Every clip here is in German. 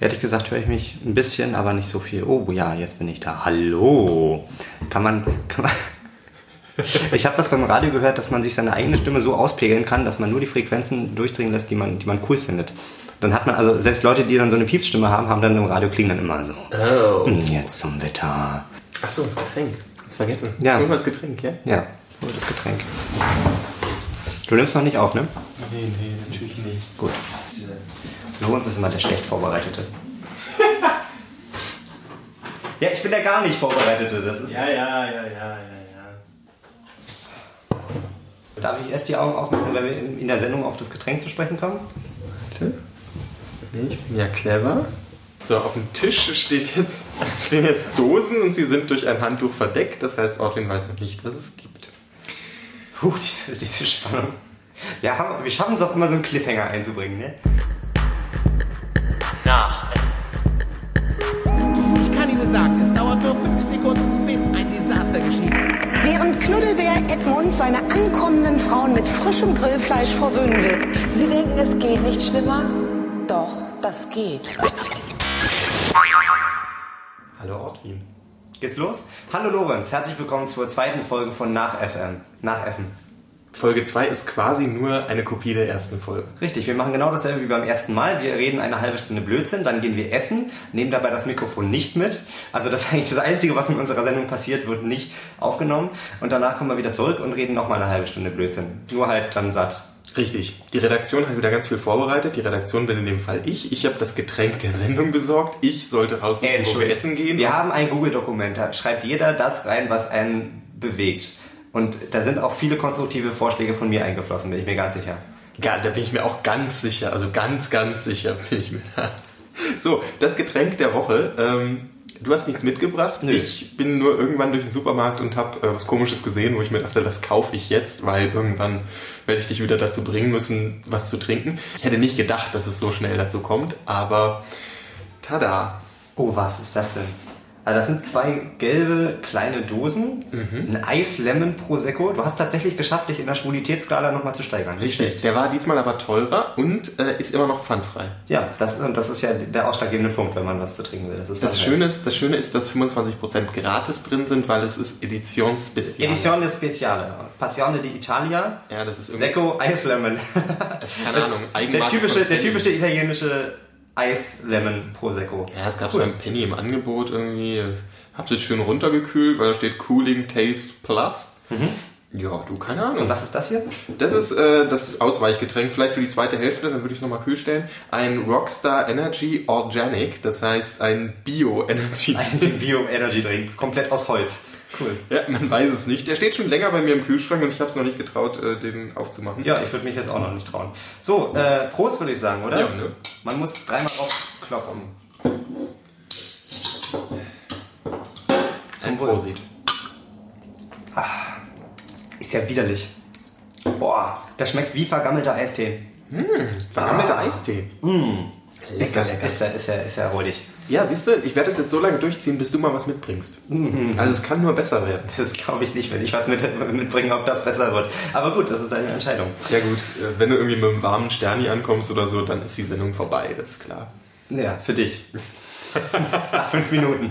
Ehrlich gesagt höre ich mich ein bisschen, aber nicht so viel. Oh ja, jetzt bin ich da. Hallo. Kann man, kann man ich habe das beim Radio gehört, dass man sich seine eigene Stimme so auspegeln kann, dass man nur die Frequenzen durchdringen lässt, die man, die man cool findet. Dann hat man, also selbst Leute, die dann so eine Piepsstimme haben, haben dann im Radio klingen dann immer so. Oh. "Hm, Jetzt zum Wetter. Achso, das Getränk. Das vergessen. Ja. Irgendwas Getränk, ja? Ja, nur das Getränk. Du nimmst noch nicht auf, ne? Nee, nee, natürlich nicht. Gut. Lorenz ist immer der schlecht Vorbereitete. ja, ich bin der gar nicht Vorbereitete. Das ist Ja, ja, ja, ja, ja, ja. Darf ich erst die Augen aufmachen, wenn wir in der Sendung auf das Getränk zu sprechen kommen? Bitte? Ich bin ja clever. So, auf dem Tisch steht jetzt, stehen jetzt Dosen und sie sind durch ein Handtuch verdeckt. Das heißt, Ortwin weiß noch nicht, was es gibt. Puh, diese, diese Spannung. Ja, wir schaffen es auch immer so einen Cliffhanger einzubringen, ne? Nach. Ich kann Ihnen sagen, es dauert nur fünf Sekunden, bis ein Desaster geschieht. Während Knuddelbär Edmund seine ankommenden Frauen mit frischem Grillfleisch verwöhnen will. Sie denken, es geht nicht schlimmer? Doch, das geht. Hallo Ortwin. Geht's los? Hallo Lorenz, herzlich willkommen zur zweiten Folge von Nach FM. Nach FM. Folge 2 ist quasi nur eine Kopie der ersten Folge. Richtig, wir machen genau dasselbe wie beim ersten Mal. Wir reden eine halbe Stunde Blödsinn, dann gehen wir essen, nehmen dabei das Mikrofon nicht mit. Also das ist eigentlich das Einzige, was in unserer Sendung passiert, wird nicht aufgenommen. Und danach kommen wir wieder zurück und reden nochmal eine halbe Stunde Blödsinn. Nur halt dann satt. Richtig. Die Redaktion hat wieder ganz viel vorbereitet. Die Redaktion bin in dem Fall ich. Ich habe das Getränk der Sendung besorgt. Ich sollte wo wir Entschuldigung. essen gehen. Wir haben ein Google-Dokument, da schreibt jeder das rein, was einen bewegt. Und da sind auch viele konstruktive Vorschläge von mir eingeflossen, bin ich mir ganz sicher. Ja, da bin ich mir auch ganz sicher. Also ganz, ganz sicher bin ich mir da. So, das Getränk der Woche. Ähm, du hast nichts mitgebracht. Nö. Ich bin nur irgendwann durch den Supermarkt und habe äh, was Komisches gesehen, wo ich mir dachte, das kaufe ich jetzt, weil irgendwann werde ich dich wieder dazu bringen müssen, was zu trinken. Ich hätte nicht gedacht, dass es so schnell dazu kommt, aber tada. Oh, was ist das denn? Also das sind zwei gelbe kleine Dosen, Mhm. ein Eis Lemon Prosecco. Du hast tatsächlich geschafft, dich in der Schwulitätsskala nochmal zu steigern. Richtig. schlecht. Der war diesmal aber teurer und äh, ist immer noch pfandfrei. Ja, das, und das ist ja der ausschlaggebende Punkt, wenn man was zu trinken will. Das, ist Das Schöne, ist, das Schöne ist, dass 25% gratis drin sind, weil es ist Edition Spezial. Edizione Speciale. Passione di Italia. Ja, das ist irgendwie, Secco Eis Lemon. das ist keine Ahnung, Der typische, der typische italienische Eis Lemon Prosecco. Ja, es gab so ein Penny im Angebot irgendwie. Hab's jetzt schön runtergekühlt, weil da steht Cooling Taste Plus. Ja, du, keine Ahnung. Mhm. Und was ist das hier? Das ist äh, das Ausweichgetränk, vielleicht für die zweite Hälfte, dann würde ich nochmal kühl stellen. Ein Rockstar Energy Organic, das heißt ein Bio-Energy. Ein Bio-Energy Drink, komplett aus Holz. Cool. Ja, man weiß es nicht. Der steht schon länger bei mir im Kühlschrank und ich habe es noch nicht getraut, äh, den aufzumachen. Ja, ich würde mich jetzt auch noch nicht trauen. So, äh, Prost würde ich sagen, oder? Ja, ne? Man muss dreimal draufklopfen. Ein Prosit. Ist ja widerlich. Boah, das schmeckt wie vergammelter Eistee. Vergammelter Eistee. Ist Lecker, ja, lecker. ist ja, ist ja, ist ja räudig. Ja, siehst du, ich werde das jetzt so lange durchziehen, bis du mal was mitbringst. Also es kann nur besser werden. Das glaube ich nicht, wenn ich was mit, mitbringe, ob das besser wird. Aber gut, das ist deine Entscheidung. Ja gut, äh, wenn du irgendwie mit einem warmen Sterni ankommst oder so, dann ist die Sendung vorbei, das ist klar. Ja, für dich. Nach fünf Minuten.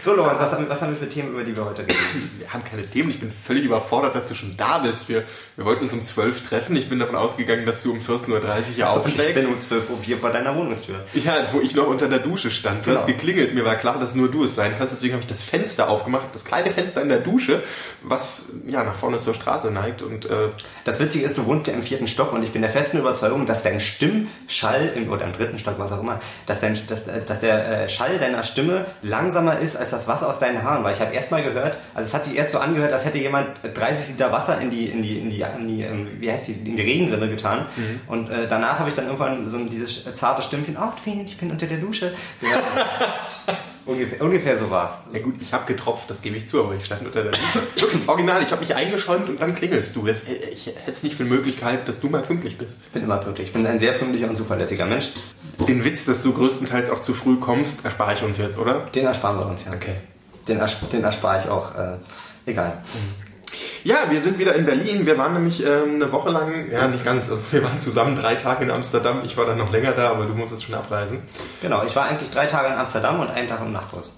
So, Lorenz, was haben, wir- was haben wir für Themen, über die wir heute reden? Wir haben keine Themen, ich bin völlig überfordert, dass du schon da bist. Wir, wir wollten uns um 12 treffen, ich bin davon ausgegangen, dass du um 14.30 Uhr hier Ich aufschlägst. bin um 12.04 Uhr vor deiner Wohnungstür. Ja, wo ich noch unter der Dusche stand. Du hast Genau. geklingelt, mir war klar, dass nur du es sein kannst, deswegen habe ich das Fenster aufgemacht, das kleine Fenster in der Dusche, was ja nach vorne zur Straße neigt und äh, Das Witzige ist, du wohnst ja im vierten Stock und ich bin der festen Überzeugung, dass dein Stimmschall, im, oder im dritten Stock, was auch immer, dass, dein, dass, dass der äh, Schall deiner Stimme langsamer ist als das Wasser aus deinen Haaren. Weil ich habe erst mal gehört, also es hat sich erst so angehört, als hätte jemand 30 Liter Wasser in die, in die, in die, in die ähm, wie heißt die, in die Regenrinne getan. Und äh, danach habe ich dann irgendwann so dieses zarte Stimmchen, oh, ich bin unter der Dusche. Ja. Ungefähr, ungefähr so war's. Ja gut, ich habe getropft, das gebe ich zu, aber ich stand unter der Dusche. Wirklich, original, ich habe mich eingeschäumt und dann klingelst du. Das, ich hätte es nicht für möglich gehalten, dass du mal pünktlich bist. Ich bin immer pünktlich. Ich bin ein sehr pünktlicher und zuverlässiger Mensch. Den Witz, dass du größtenteils auch zu früh kommst, erspare ich uns jetzt, oder? Den ersparen wir uns ja. Okay. Den, ersp den erspare ich auch. Äh, egal. Ja, wir sind wieder in Berlin. Wir waren nämlich ähm, eine Woche lang, ja nicht ganz, also wir waren zusammen drei Tage in Amsterdam. Ich war dann noch länger da, aber du musstest schon abreisen. Genau, ich war eigentlich drei Tage in Amsterdam und einen Tag im Nachtbus.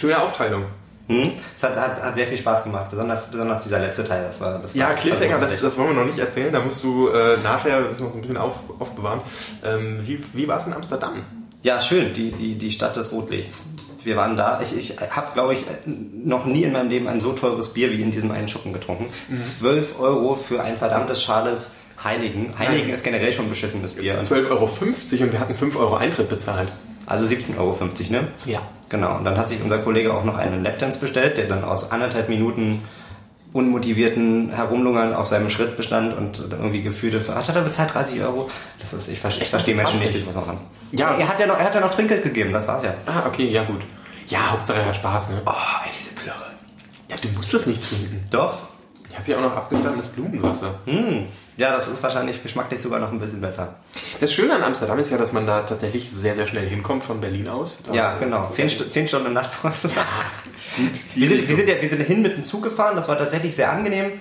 Schöne Aufteilung. Hm? Es hat, hat, hat sehr viel Spaß gemacht, besonders, besonders dieser letzte Teil. Das war, das Ja, war, Cliffhanger, das das, wollen wir noch nicht erzählen. Da musst du äh, nachher so ein bisschen auf, aufbewahren. Ähm, wie wie war es in Amsterdam? Ja, schön, die, die, die Stadt des Rotlichts. Wir waren da. Ich, ich habe, glaube ich, noch nie in meinem Leben ein so teures Bier wie in diesem einen Schuppen getrunken. 12 Euro für ein verdammtes schales Heiligen. Heiligen ist generell schon beschissenes Bier. Und 12,50 Euro und wir hatten 5 Euro Eintritt bezahlt. Also 17,50 Euro, ne? Ja. Genau. Und dann hat sich unser Kollege auch noch einen Lapdance bestellt, der dann aus anderthalb Minuten unmotivierten Herumlungern auf seinem Schritt bestand und irgendwie gefühlte, hat er bezahlt 30 Euro? Das ist, ich, ver- ich verstehe Menschen nicht, die sowas machen. Ja. Er hat ja noch, er hat ja noch Trinkgeld gegeben, das war's ja. Ah, okay, ja gut. Ja, Hauptsache er hat Spaß, ne? Oh, ey, diese Plörre. Ja, du musst es nicht trinken. Doch. Ich habe hier auch noch abgestandenes Blumenwasser. Hm. Ja, das ist wahrscheinlich geschmacklich sogar noch ein bisschen besser. Das Schöne an Amsterdam ist ja, dass man da tatsächlich sehr, sehr schnell hinkommt von Berlin aus. Da- Ja, genau. Zehn, Stu- zehn Stunden im Nachtbus. wir, sind, wir, sind ja, wir sind hin mit dem Zug gefahren, das war tatsächlich sehr angenehm,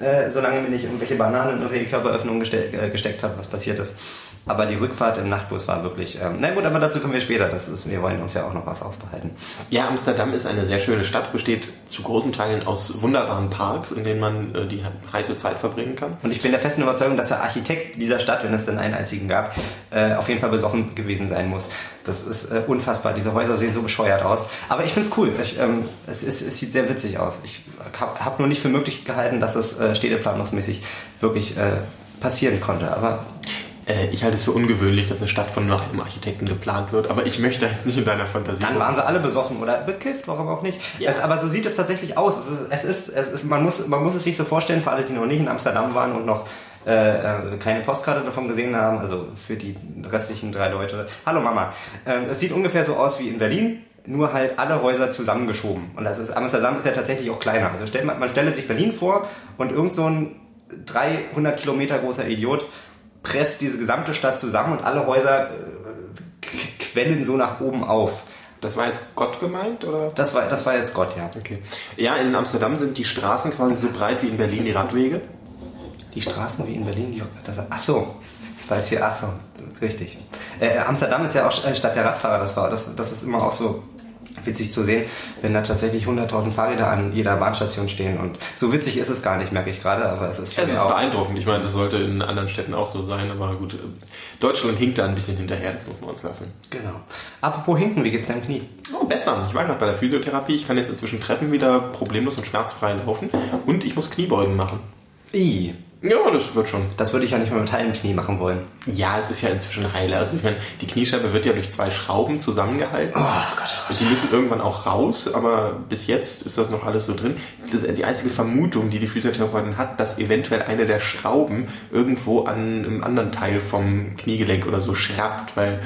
äh, solange mir nicht irgendwelche Bananen in irgendwelche Körperöffnungen geste äh, gesteckt hat, was passiert ist. Aber die Rückfahrt im Nachtbus war wirklich, ähm, na gut, aber dazu kommen wir später, das ist, wir wollen uns ja auch noch was aufbehalten. Ja, Amsterdam ist eine sehr schöne Stadt, besteht zu großen Teilen aus wunderbaren Parks, in denen man äh, die heiße Zeit verbringen kann. Und ich bin der festen Überzeugung, dass der Architekt dieser Stadt, wenn es denn einen einzigen gab, äh, auf jeden Fall besoffen gewesen sein muss. Das ist äh, unfassbar. Diese Häuser sehen so bescheuert aus. Aber ich find's cool. Ich, ähm, es, es, es sieht sehr witzig aus. Ich habe hab nur nicht für möglich gehalten, dass es äh, städteplanungsmäßig wirklich äh, passieren konnte. Aber ich halte es für ungewöhnlich, dass eine Stadt von nur einem Architekten geplant wird, aber ich möchte jetzt nicht in deiner Fantasie. dann waren sie alle besoffen oder bekifft, warum auch nicht. Es, aber so sieht es tatsächlich aus. Es ist, es ist, es ist man, muss, man muss es sich so vorstellen, für alle, die noch nicht in Amsterdam waren und noch äh, äh, keine Postkarte davon gesehen haben, also für die restlichen drei Leute. Hallo Mama. Ähm, es sieht ungefähr so aus wie in Berlin, nur halt alle Häuser zusammengeschoben. Und das ist, Amsterdam ist ja tatsächlich auch kleiner. Also stell, man, man stelle sich Berlin vor und irgend so ein 300 Kilometer großer Idiot presst diese gesamte Stadt zusammen und alle Häuser äh, quellen so nach oben auf. Das war jetzt Gott gemeint, oder? Das war, das war jetzt Gott, ja. Okay. Ja, in Amsterdam sind die Straßen quasi so breit wie in Berlin die Radwege. Die Straßen wie in Berlin, die, das, ach so, weil es hier, ach so, richtig. Äh, Amsterdam ist ja auch äh, Stadt der Radfahrer, das war, das, das ist immer auch so witzig zu sehen, wenn da tatsächlich 100.000 Fahrräder an jeder Bahnstation stehen und so witzig ist es gar nicht, merke ich gerade, aber es ist für Es ist beeindruckend. Ich meine, das sollte in anderen Städten auch so sein, aber gut. äh, Deutschland hinkt da ein bisschen hinterher, das muss man uns lassen. Genau. Apropos hinten, wie geht's deinem Knie? Oh, besser. Ich war gerade bei der Physiotherapie. Ich kann jetzt inzwischen Treppen wieder problemlos und schmerzfrei laufen. Und ich muss Kniebeugen machen. I. Ja, das wird schon. Das würde ich ja nicht mehr mit halbem Knie machen wollen. Ja, es ist ja inzwischen heile. Also ich meine, die Kniescheibe wird ja durch zwei Schrauben zusammengehalten. Oh Gott, oh Und die müssen irgendwann auch raus, aber bis jetzt ist das noch alles so drin. Das, die einzige Vermutung, die die Physiotherapeutin hat, dass eventuell eine der Schrauben irgendwo an einem anderen Teil vom Kniegelenk oder so schrappt, weil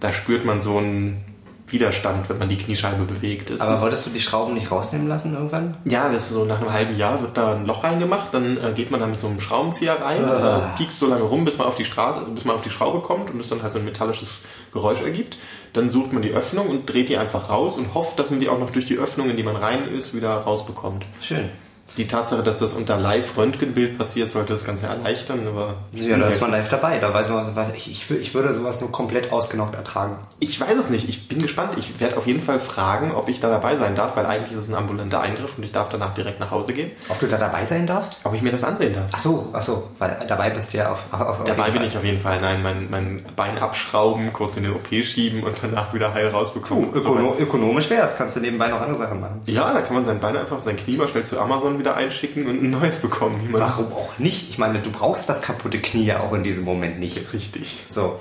da spürt man so einen Widerstand, wenn man die Kniescheibe bewegt. Das Aber wolltest du die Schrauben nicht rausnehmen lassen irgendwann? ja, das ist so nach einem halben Jahr wird da ein Loch reingemacht, dann äh, geht man da mit so einem Schraubenzieher rein, Ah. äh, piekst so lange rum, bis man auf die Straße, bis man auf die Schraube kommt und es dann halt so ein metallisches Geräusch ergibt. Dann sucht man die Öffnung und dreht die einfach raus und hofft, dass man die auch noch durch die Öffnung, in die man rein ist, wieder rausbekommt. Schön. Die Tatsache, dass das unter Live-Röntgenbild passiert, sollte das Ganze erleichtern, aber Ja, da ist man live dabei. Da weiß man, was- ich, ich, ich würde sowas nur komplett ausgenockt ertragen. Ich weiß es nicht. Ich bin gespannt. Ich werde auf jeden Fall fragen, ob ich da dabei sein darf, weil eigentlich ist es ein ambulanter Eingriff und ich darf danach direkt nach Hause gehen. Ob du da dabei sein darfst? Ob ich mir das ansehen darf. Ach so, ach so, weil dabei bist du ja auf, auf, auf Dabei bin ich auf jeden Fall. Nein, mein, mein Bein abschrauben, kurz in den OP schieben und danach wieder heil rausbekommen. Uh, ökono ökonomisch wär's, kannst du nebenbei noch andere Sachen machen. ja, da kann man sein Bein einfach auf sein Knie mal schnell zu Amazon wieder einschicken und ein neues bekommen. Warum auch nicht? Ich meine, du brauchst das kaputte Knie ja auch in diesem Moment nicht. Richtig. So.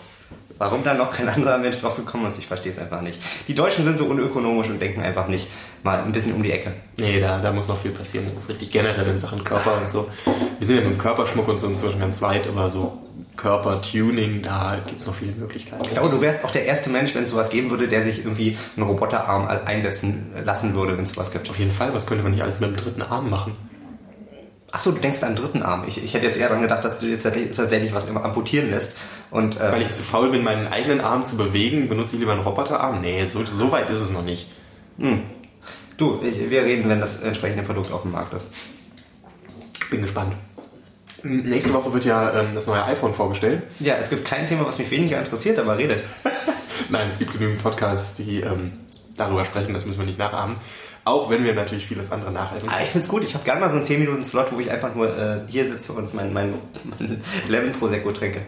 Warum dann noch kein anderer Mensch drauf gekommen ist, ich verstehe es einfach nicht. Die Deutschen sind so unökonomisch und denken einfach nicht mal ein bisschen um die Ecke. Nee, da, da muss noch viel passieren. Das ist richtig generell in Sachen Körper und so. Wir sind ja mit dem Körperschmuck und so inzwischen ganz weit, aber so Körpertuning, da gibt's noch viele Möglichkeiten. Ich glaube, du wärst auch der erste Mensch, wenn es sowas geben würde, der sich irgendwie einen Roboterarm einsetzen lassen würde, wenn es sowas gibt. Auf jeden Fall, was könnte man nicht alles mit dem dritten Arm machen? Ach so, du denkst an den dritten Arm. Ich, ich hätte jetzt eher daran gedacht, dass du jetzt tatsächlich was immer amputieren lässt. Und, äh, Weil ich zu faul bin, meinen eigenen Arm zu bewegen, benutze ich lieber einen Roboterarm? Nee, so, so weit ist es noch nicht. du Du, ich, wir reden, wenn das entsprechende Produkt auf dem Markt ist. Bin gespannt. Nächste Woche wird ja ähm, das neue iPhone vorgestellt. Ja, es gibt kein Thema, was mich weniger interessiert, aber redet. Nein, es gibt genügend Podcasts, die ähm, darüber sprechen, das müssen wir nicht nachahmen. Auch wenn wir natürlich vieles andere nachahmen. Ah, ich find's gut. Ich habe gerne mal so einen 10 Minuten Slot, wo ich einfach nur äh, hier sitze und mein, mein, mein Lemon Prosecco trinke.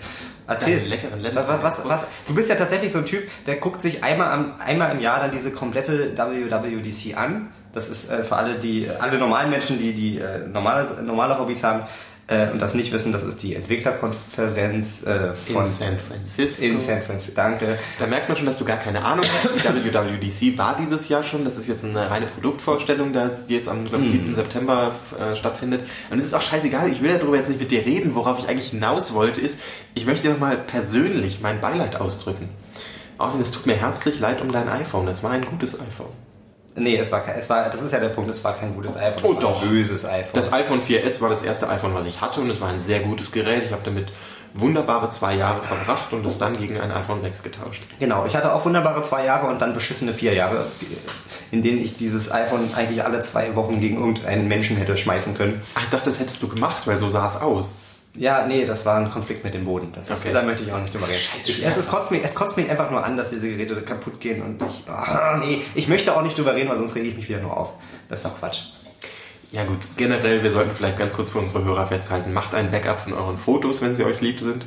Erzähl. Deinen leckeren Lemon was, was, was, Du bist ja tatsächlich so ein Typ, der guckt sich einmal, am, einmal im Jahr dann diese komplette WWDC an. Das ist äh, für alle, die alle normalen Menschen, die die äh, normale, normale Hobbys haben äh, und das nicht wissen, das ist die Entwicklerkonferenz äh, von in San Francisco. in San Francisco. Danke. Da merkt man schon, dass du gar keine Ahnung hast. Die WWDC war dieses Jahr schon. Das ist jetzt eine reine Produktvorstellung, das- die jetzt am glaub, ich, 7. September äh, stattfindet. Und es ist auch scheißegal. Ich will darüber jetzt nicht mit dir reden. Worauf ich eigentlich hinaus wollte, ist, ich möchte dir nochmal persönlich mein Beileid ausdrücken. Auch wenn es tut mir herzlich leid um dein iPhone. Das war ein gutes iPhone. Nee, es war kein, es war, das ist ja der Punkt, es war kein gutes iPhone. Oh, doch. Ein böses iPhone. Das iPhone 4S war das erste iPhone, was ich hatte und es war ein sehr gutes Gerät. Ich habe damit wunderbare zwei Jahre verbracht und es dann gegen ein iPhone 6 getauscht. Genau, ich hatte auch wunderbare zwei Jahre und dann beschissene vier Jahre, in denen ich dieses iPhone eigentlich alle zwei Wochen gegen irgendeinen Menschen hätte schmeißen können. Ach, ich dachte, das hättest du gemacht, weil so sah es aus. Ja, nee, das war ein Konflikt mit dem Boden. Das ist, Okay. Da möchte ich auch nicht drüber reden. Scheiße, Ich, es, es, kotzt mich, es kotzt mich einfach nur an, dass diese Geräte kaputt gehen und ich, ah, nee, ich möchte auch nicht drüber reden, weil sonst rege ich mich wieder nur auf. Das ist doch Quatsch. Ja gut, generell, wir sollten vielleicht ganz kurz für unsere Hörer festhalten, macht ein Backup von euren Fotos, wenn sie euch lieb sind.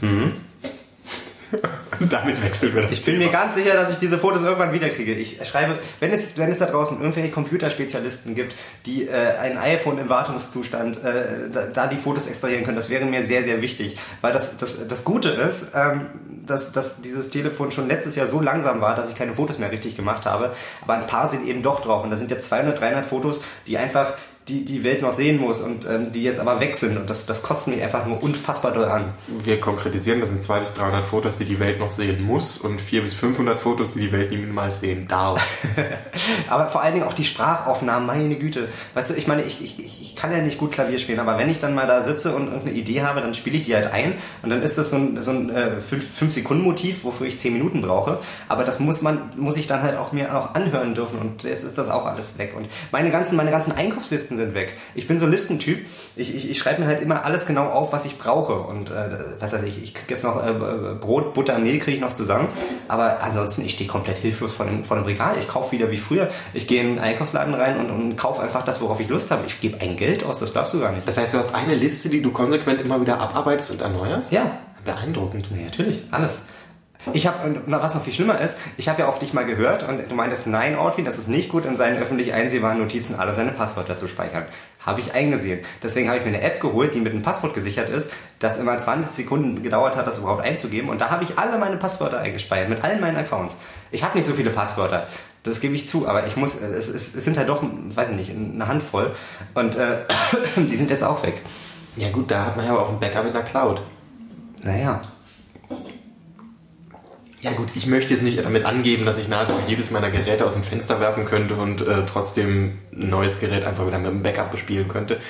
Und damit wechseln wir das Ich bin mir ganz sicher, dass ich diese Fotos irgendwann wiederkriege. Ich schreibe, wenn es, wenn es da draußen irgendwelche Computerspezialisten gibt, die äh, ein iPhone im Wartungszustand, äh, da, da die Fotos extrahieren können, das wäre mir sehr, sehr wichtig. Weil das, das, das Gute ist, ähm, dass, dass dieses Telefon schon letztes Jahr so langsam war, dass ich keine Fotos mehr richtig gemacht habe. Aber ein paar sind eben doch drauf. Und da sind ja 200, 300 Fotos, die einfach die, die Welt noch sehen muss und ähm, die jetzt aber weg sind. Und das, das kotzt mich einfach nur unfassbar doll an. Wir konkretisieren, das sind 200 bis 300 Fotos, die die Welt noch sehen muss und 400 bis 500 Fotos, die die Welt niemals sehen darf. Aber vor allen Dingen auch die Sprachaufnahmen, meine Güte. Weißt du, ich meine, ich, ich, ich kann ja nicht gut Klavier spielen, aber wenn ich dann mal da sitze und irgendeine Idee habe, dann spiele ich die halt ein und dann ist das so ein, so ein äh, 5-Sekunden-Motiv, wofür ich 10 Minuten brauche. Aber das muss man, muss ich dann halt auch mir auch anhören dürfen und jetzt ist das auch alles weg. Und meine ganzen, meine ganzen Einkaufslisten sind weg. Ich bin so ein Listentyp. Ich, ich, ich schreibe mir halt immer alles genau auf, was ich brauche. Und äh, was weiß ich, ich kriege jetzt noch äh, Brot, Butter, Mehl kriege ich noch zusammen. Aber ansonsten, ich stehe komplett hilflos vor dem, vor dem Regal. Ich kaufe wieder wie früher. Ich gehe in einen Einkaufsladen rein und, und kaufe einfach das, worauf ich Lust habe. Ich gebe ein Geld aus, das glaubst du gar nicht. Das heißt, du hast eine Liste, die du konsequent immer wieder abarbeitest und erneuerst? Ja. Beeindruckend. Ja, natürlich, alles. Ich habe, was noch viel schlimmer ist, ich habe ja auf dich mal gehört und du meintest, nein, Outfit, das ist nicht gut, in seinen öffentlich einsehbaren Notizen alle seine Passwörter zu speichern. Habe ich eingesehen. Deswegen habe ich mir eine App geholt, die mit einem Passwort gesichert ist, das immer 20 Sekunden gedauert hat, das überhaupt einzugeben. Und da habe ich alle meine Passwörter eingespeichert, mit allen meinen Accounts. Ich habe nicht so viele Passwörter, das gebe ich zu, aber ich muss, es, es, es sind halt doch, weiß ich nicht, eine Handvoll. Und äh, die sind jetzt auch weg. Ja gut, da hat man ja aber auch ein Backup in der Cloud. Naja. Ja gut, ich möchte jetzt nicht damit angeben, dass ich nahezu jedes meiner Geräte aus dem Fenster werfen könnte und äh, trotzdem ein neues Gerät einfach wieder mit einem Backup bespielen könnte.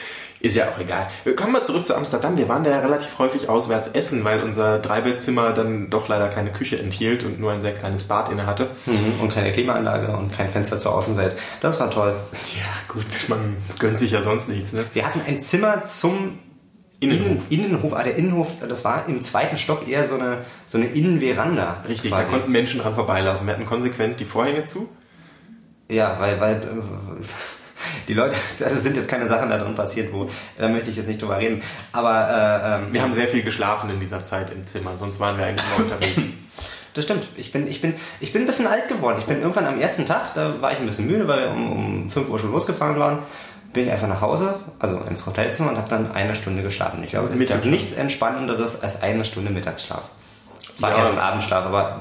Ist ja auch egal. Wir kommen mal zurück zu Amsterdam. Wir waren da ja relativ häufig auswärts essen, weil unser Dreibettzimmer dann doch leider keine Küche enthielt und nur ein sehr kleines Bad inne hatte. Mhm, Und keine Klimaanlage und kein Fenster zur Außenwelt. Das war toll. Ja gut, man gönnt sich ja sonst nichts. Ne? Wir hatten ein Zimmer zum Innenhof. Innen, Innenhof. Ah, der Innenhof, das war im zweiten Stock eher so eine, so eine Innenveranda. Richtig, quasi. da konnten Menschen dran vorbeilaufen. Wir hatten konsequent die Vorhänge zu. Ja, weil, weil äh, die Leute, das sind jetzt keine Sachen da drin passiert, wo, da möchte ich jetzt nicht drüber reden. Aber äh, ähm, Wir haben sehr viel geschlafen in dieser Zeit im Zimmer, sonst waren wir eigentlich immer unterwegs. Das stimmt. Ich bin, ich bin, ich bin ein bisschen alt geworden. Ich bin irgendwann am ersten Tag, da war ich ein bisschen müde, weil wir um, um 5 Uhr schon losgefahren waren. Bin ich einfach nach Hause, also ins Hotelzimmer und habe dann eine Stunde geschlafen. Ich glaube, es gibt nichts Entspannenderes als eine Stunde Mittagsschlaf. Es war Ja. erst ein Abendschlaf, aber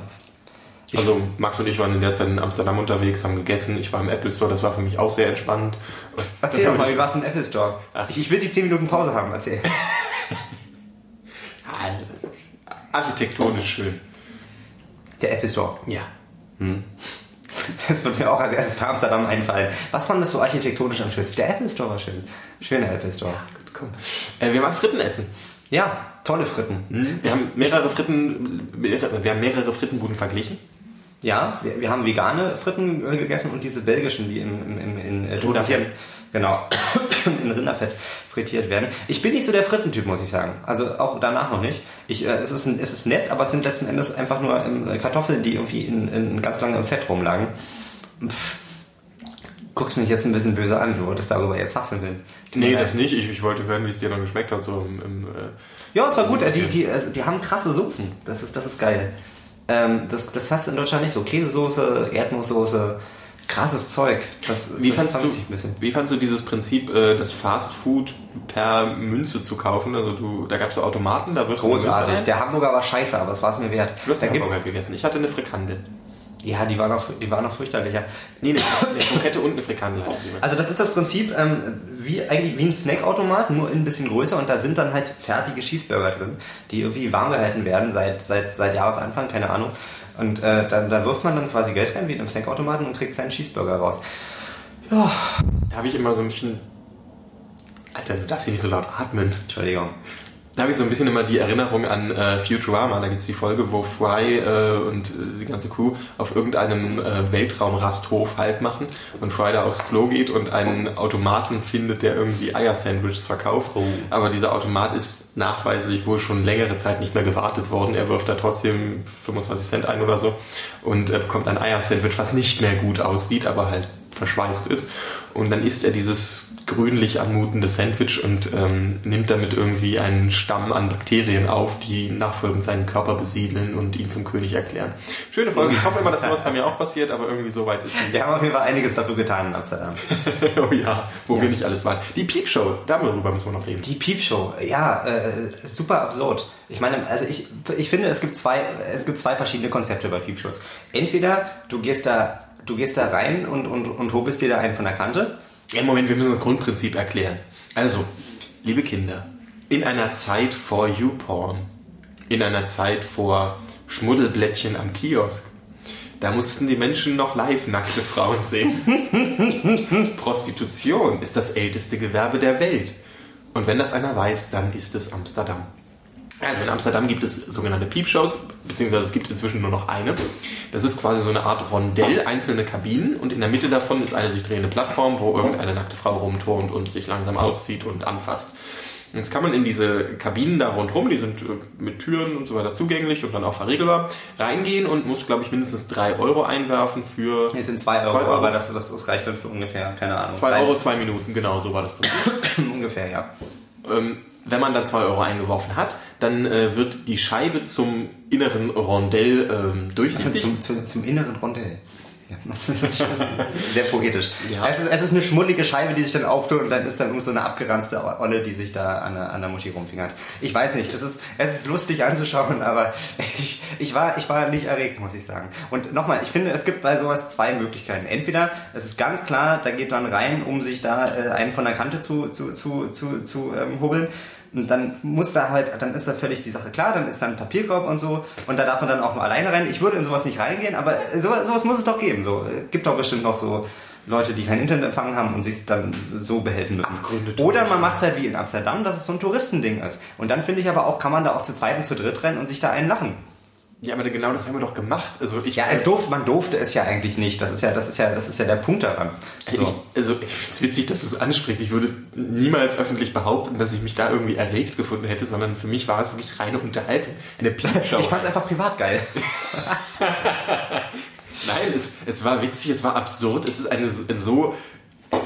Also Max und ich waren in der Zeit in Amsterdam unterwegs, haben gegessen. Ich war im Apple Store, das war für mich auch sehr entspannend. erzähl doch mal, wie war es im Apple Store? Ich, ich will die 10 Minuten Pause haben, erzähl. Architektonisch schön. Der Apple Store. Ja. Das wird mir auch als erstes bei Amsterdam einfallen. Was fandest du architektonisch am schönsten? Der Apple Store war schön. Schöner Apple Store. Gut, komm. Äh, wir waren Fritten essen. Ja, tolle Fritten. Wir haben mehrere Fritten, mehrere, wir haben mehrere Frittenbuden verglichen. Ja, wir, wir haben vegane Fritten äh, gegessen und diese belgischen, die im, im, im, in äh, Genau, in Rinderfett frittiert werden. Ich bin nicht so der Frittentyp, muss ich sagen. Also auch danach noch nicht. Ich, äh, es, ist ein, es ist nett, aber es sind letzten Endes einfach nur ähm, Kartoffeln, die irgendwie in, in ganz lange im Fett rumlagen. Pff. Guckst mich jetzt ein bisschen böse an, du wolltest darüber jetzt fachsimpeln. Nee, Tut mir das nicht. Ich, ich wollte hören, wie es dir noch geschmeckt hat. So im, im, äh, Ja, es war gut. Die, die, also, die haben krasse Soßen. Das ist, das ist geil. Ähm, das, das hast du in Deutschland nicht so. Käsesoße, Erdnusssoße, krasses Zeug. Das, Wie das fandst, du, vermisse ich ein bisschen. wie fandst du dieses Prinzip, äh, das Fast Food per Münze zu kaufen? Also du, da gab es so Automaten, da Münze Großartig. Der Hamburger war scheiße, aber es war es mir wert. Du hast Da Hamburger gegessen. Ich hatte eine Frikandel. ja, die war noch, die war noch fürchterlicher. Nee, eine, eine Krokette und eine Frikandel. Also das ist das Prinzip ähm, wie eigentlich wie ein Snackautomat, nur ein bisschen größer und da sind dann halt fertige Cheeseburger drin, die irgendwie warm gehalten werden seit seit seit Jahresanfang, keine Ahnung. Und äh, dann, da wirft man dann quasi Geld rein wie in einem Snackautomaten und kriegt seinen Cheeseburger raus. Da habe ich immer so ein bisschen... Alter, du darfst hier nicht so laut atmen. Entschuldigung. Da habe ich so ein bisschen immer die Erinnerung an äh, Futurama. Da gibt's die Folge, wo Fry äh, und äh, die ganze Crew auf irgendeinem äh, Weltraumrasthof Halt machen und Fry da aufs Klo geht und einen Automaten findet, der irgendwie Eier-Sandwiches verkauft. Aber dieser Automat ist nachweislich wohl schon längere Zeit nicht mehr gewartet worden. Er wirft da trotzdem 25 Cent ein oder so und er bekommt ein Eier-Sandwich, was nicht mehr gut aussieht, aber halt verschweißt ist. Und dann isst er dieses grünlich anmutende Sandwich und ähm, nimmt damit irgendwie einen Stamm an Bakterien auf, die nachfolgend seinen Körper besiedeln und ihn zum König erklären. Schöne Folge. Ich hoffe immer, dass sowas bei mir auch passiert, aber irgendwie so weit ist die. Wir haben auf jeden Fall einiges dafür getan in Amsterdam. oh ja, wo wir nicht alles waren. Die Piepshow, darüber müssen wir noch reden. Die Piepshow, ja, äh, super absurd. Ich meine, also ich, ich finde, es gibt zwei, es gibt zwei verschiedene Konzepte bei Piepshows. Entweder du gehst da, du gehst da rein und, und, und hobelst dir da einen von der Kante. Ja, Moment, wir müssen das Grundprinzip erklären. Also, liebe Kinder, in einer Zeit vor YouPorn, in einer Zeit vor Schmuddelblättchen am Kiosk, da mussten die Menschen noch live nackte Frauen sehen. Prostitution ist das älteste Gewerbe der Welt. Und wenn das einer weiß, dann ist es Amsterdam. Also in Amsterdam gibt es sogenannte Peepshows, beziehungsweise es gibt inzwischen nur noch eine. Das ist quasi so eine Art Rondell, einzelne Kabinen und in der Mitte davon ist eine sich drehende Plattform, wo irgendeine nackte Frau rumturnt und sich langsam auszieht und anfasst. Jetzt kann man in diese Kabinen da rundherum, die sind äh, mit Türen und so weiter zugänglich und dann auch verriegelbar, reingehen und muss, glaube ich, mindestens drei Euro einwerfen für Es sind zwei Euro, Zwei Euro. aber das, das, das reicht dann für ungefähr, keine Ahnung. zwei Euro, zwei Minuten, genau, so war das ungefähr, ja. ähm, wenn man dann 2 Euro eingeworfen hat, dann äh, wird die Scheibe zum inneren Rondell ähm, durchsichtig. Zum, zum, zum inneren Rondell. Ja. Das ist Sehr poetisch. Ja. Es, ist, es ist eine schmuddelige Scheibe, die sich dann auftut und dann ist dann so eine abgeranzte Olle, die sich da an der, an der Muschi rumfingert. Ich weiß nicht, es ist, es ist lustig anzuschauen, aber ich, ich, war, ich war nicht erregt, muss ich sagen. Und nochmal, ich finde, es gibt bei sowas zwei Möglichkeiten. Entweder, es ist ganz klar, da geht man rein, um sich da äh, einen von der Kante zu, zu, zu, zu, zu ähm, hobeln. Und dann muss da halt, dann ist da völlig die Sache klar, dann ist da ein Papierkorb und so und da darf man dann auch nur alleine rein. Ich würde in sowas nicht reingehen, aber sowas, sowas muss es doch geben. So, äh, gibt doch bestimmt noch so Leute, die kein Internetempfang haben und sich dann so behelfen müssen. Gründe Oder man macht es halt wie in Amsterdam, dass es so ein Touristending ist. Und dann finde ich aber auch, kann man da auch zu zweit und zu dritt rennen und sich da einen lachen. Ja, aber genau das haben wir doch gemacht. Also ich, Ja, es durfte, man durfte es ja eigentlich nicht. Das ist ja, das ist ja, das ist ja der Punkt daran. So. Ich, also ich finde es witzig, dass du es ansprichst. Ich würde niemals öffentlich behaupten, dass ich mich da irgendwie erregt gefunden hätte, sondern für mich war es wirklich reine Unterhaltung. Eine Piepshow. Ich fand es einfach privat geil. Nein, es, es war witzig, es war absurd. Es ist eine, ein so äh,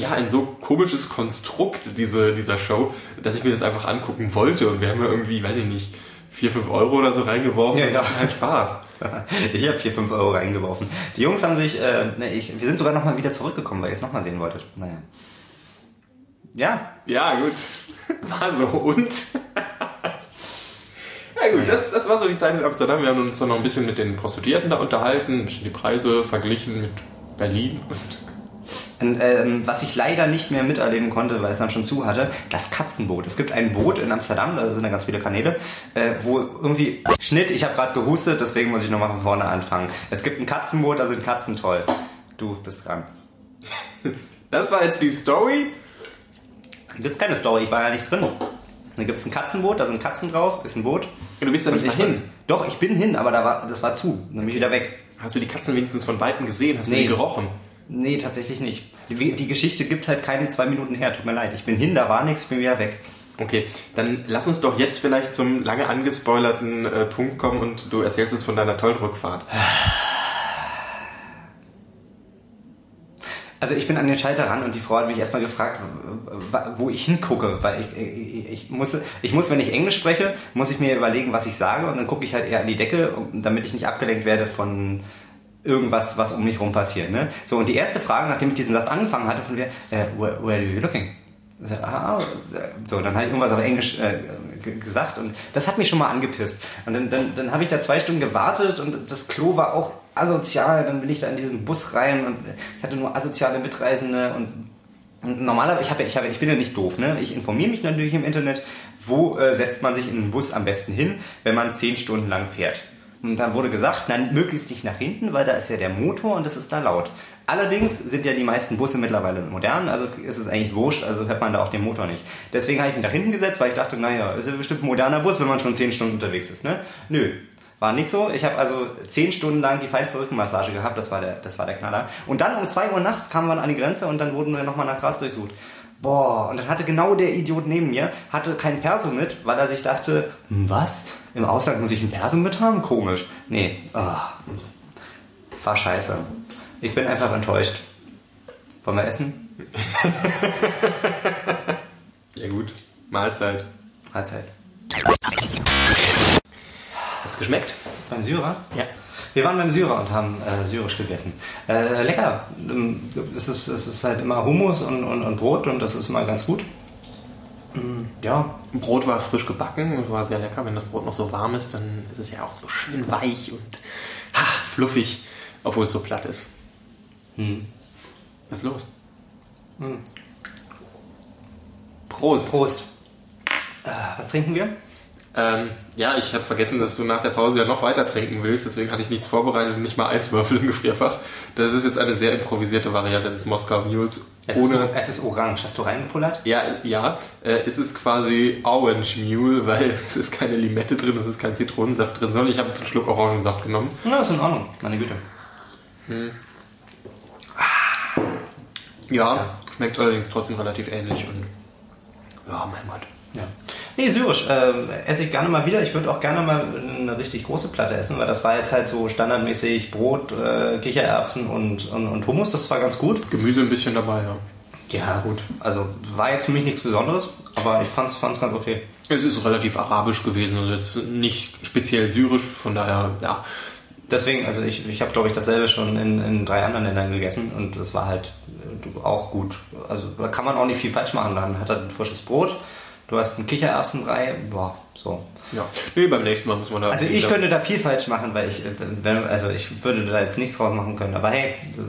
ja, ein so komisches Konstrukt diese, dieser Show, dass ich mir das einfach angucken wollte. Und wir haben ja irgendwie, weiß ich nicht, 4, 5 Euro oder so reingeworfen. Ja, ja. Halt Spaß. Ich habe 4, 5 Euro reingeworfen. Die Jungs haben sich, äh, ne, ich, wir sind sogar nochmal wieder zurückgekommen, weil ihr es nochmal sehen wolltet. Naja. Ja, Ja, gut. War so. Und? Ja gut, das, das war so die Zeit in Amsterdam. Wir haben uns dann noch ein bisschen mit den Prostituierten da unterhalten, ein bisschen die Preise verglichen mit Berlin. Und, ähm, was ich leider nicht mehr miterleben konnte, weil es dann schon zu hatte, das Katzenboot. Es gibt ein Boot in Amsterdam, da sind ja ganz viele Kanäle, äh, wo irgendwie Schnitt, ich habe gerade gehustet, deswegen muss ich nochmal von vorne anfangen. Es gibt ein Katzenboot, da sind Katzen toll. Du bist dran. das war jetzt die Story. Das ist keine Story, ich war ja nicht drin. Da gibt's ein Katzenboot, da sind Katzen drauf, ist ein Boot. Du bist da nicht ich mal hin. Doch, ich bin hin, aber da war, das war zu. Dann bin ich wieder weg. Hast du die Katzen wenigstens von Weitem gesehen? Hast du Nee. die gerochen? Nee, tatsächlich nicht. Die, die Geschichte gibt halt keine zwei Minuten her, tut mir leid. Ich bin hin, da war nichts, ich bin wieder weg. Okay, dann lass uns doch jetzt vielleicht zum lange angespoilerten äh, Punkt kommen und du erzählst uns von deiner tollen Rückfahrt. Also ich bin an den Schalter ran und die Frau hat mich erstmal gefragt, wo ich hingucke, weil ich, ich, ich, muss, ich muss, wenn ich Englisch spreche, muss ich mir überlegen, was ich sage und dann gucke ich halt eher an die Decke, damit ich nicht abgelenkt werde von irgendwas, was um mich rum passiert. Ne? So, und die erste Frage, nachdem ich diesen Satz angefangen hatte, von mir, äh, where, where are you looking? So, ah, so, dann habe ich irgendwas auf Englisch äh, gesagt und das hat mich schon mal angepisst. Und dann, dann, dann habe ich da zwei Stunden gewartet und das Klo war auch asozial. Dann bin ich da in diesen Bus rein und ich hatte nur asoziale Mitreisende und und normalerweise, ich, habe, ich, habe, ich bin ja nicht doof, ne? Ich informiere mich natürlich im Internet, wo äh, setzt man sich in einen Bus am besten hin, wenn man zehn Stunden lang fährt. Und dann wurde gesagt, nein, möglichst nicht nach hinten, weil da ist ja der Motor und das ist da laut. Allerdings sind ja die meisten Busse mittlerweile modern, also ist es eigentlich wurscht, also hört man da auch den Motor nicht. Deswegen habe ich mich nach hinten gesetzt, weil ich dachte, naja, ist ja bestimmt ein moderner Bus, wenn man schon zehn Stunden unterwegs ist, ne? Nö. War nicht so. Ich habe also zehn Stunden lang die feinste Rückenmassage gehabt. Das war der, das war der Knaller. Und dann um zwei Uhr nachts kamen wir an die Grenze und dann wurden wir nochmal nach Gras durchsucht. Boah, und dann hatte genau der Idiot neben mir, hatte kein Perso mit, weil er sich dachte, hm, was? Im Ausland muss ich ein Perso mit haben? Komisch. Nee, ah, war scheiße. Ich bin einfach enttäuscht. Wollen wir essen? Ja gut, Mahlzeit. Mahlzeit. Hat's geschmeckt? Beim Syrer? Ja. Wir waren beim Syrer und haben äh, syrisch gegessen. Äh, lecker. Ähm, Es ist, es ist halt immer Hummus und, und, und Brot und das ist immer ganz gut. Mm, Ja, Brot war frisch gebacken, war sehr lecker. Wenn das Brot noch so warm ist, dann ist es ja auch so schön weich und ha, fluffig, obwohl es so platt ist. Was ist los? Prost. Prost. Äh, was trinken wir? Ähm, ja, ich habe vergessen, dass du nach der Pause ja noch weiter trinken willst, deswegen hatte ich nichts vorbereitet und nicht mal Eiswürfel im Gefrierfach. Das ist jetzt eine sehr improvisierte Variante des Moskau Mules. Es, ohne ist, es ist orange. Hast du reingepullert? Ja, ja, äh, es ist quasi Orange Mule, weil es ist keine Limette drin, es ist kein Zitronensaft drin, sondern ich habe jetzt einen Schluck Orangensaft genommen. Na, ist in Ordnung. Meine Güte. Ja, schmeckt allerdings trotzdem relativ ähnlich und ja, mein Gott. Ja. Nee, syrisch äh, esse ich gerne mal wieder. Ich würde auch gerne mal eine richtig große Platte essen, weil das war jetzt halt so standardmäßig Brot, äh, Kichererbsen und, und, und Hummus. Das war ganz gut. Gemüse ein bisschen dabei, ja. Ja, gut. Also war jetzt für mich nichts Besonderes, aber ich fand's, fand's ganz okay. Es ist relativ arabisch gewesen, also jetzt nicht speziell syrisch, von daher, ja. Deswegen, also ich, ich habe glaube ich dasselbe schon in, in drei anderen Ländern gegessen und es war halt äh, auch gut. Also da kann man auch nicht viel falsch machen. Dann hat er ein frisches Brot, du hast einen Kichererbsenbrei, boah, so. ja. Nee, beim nächsten Mal muss man da. Also ich könnte da viel falsch machen, weil ich, äh, wenn, also ich würde da jetzt nichts draus machen können. Aber hey, das,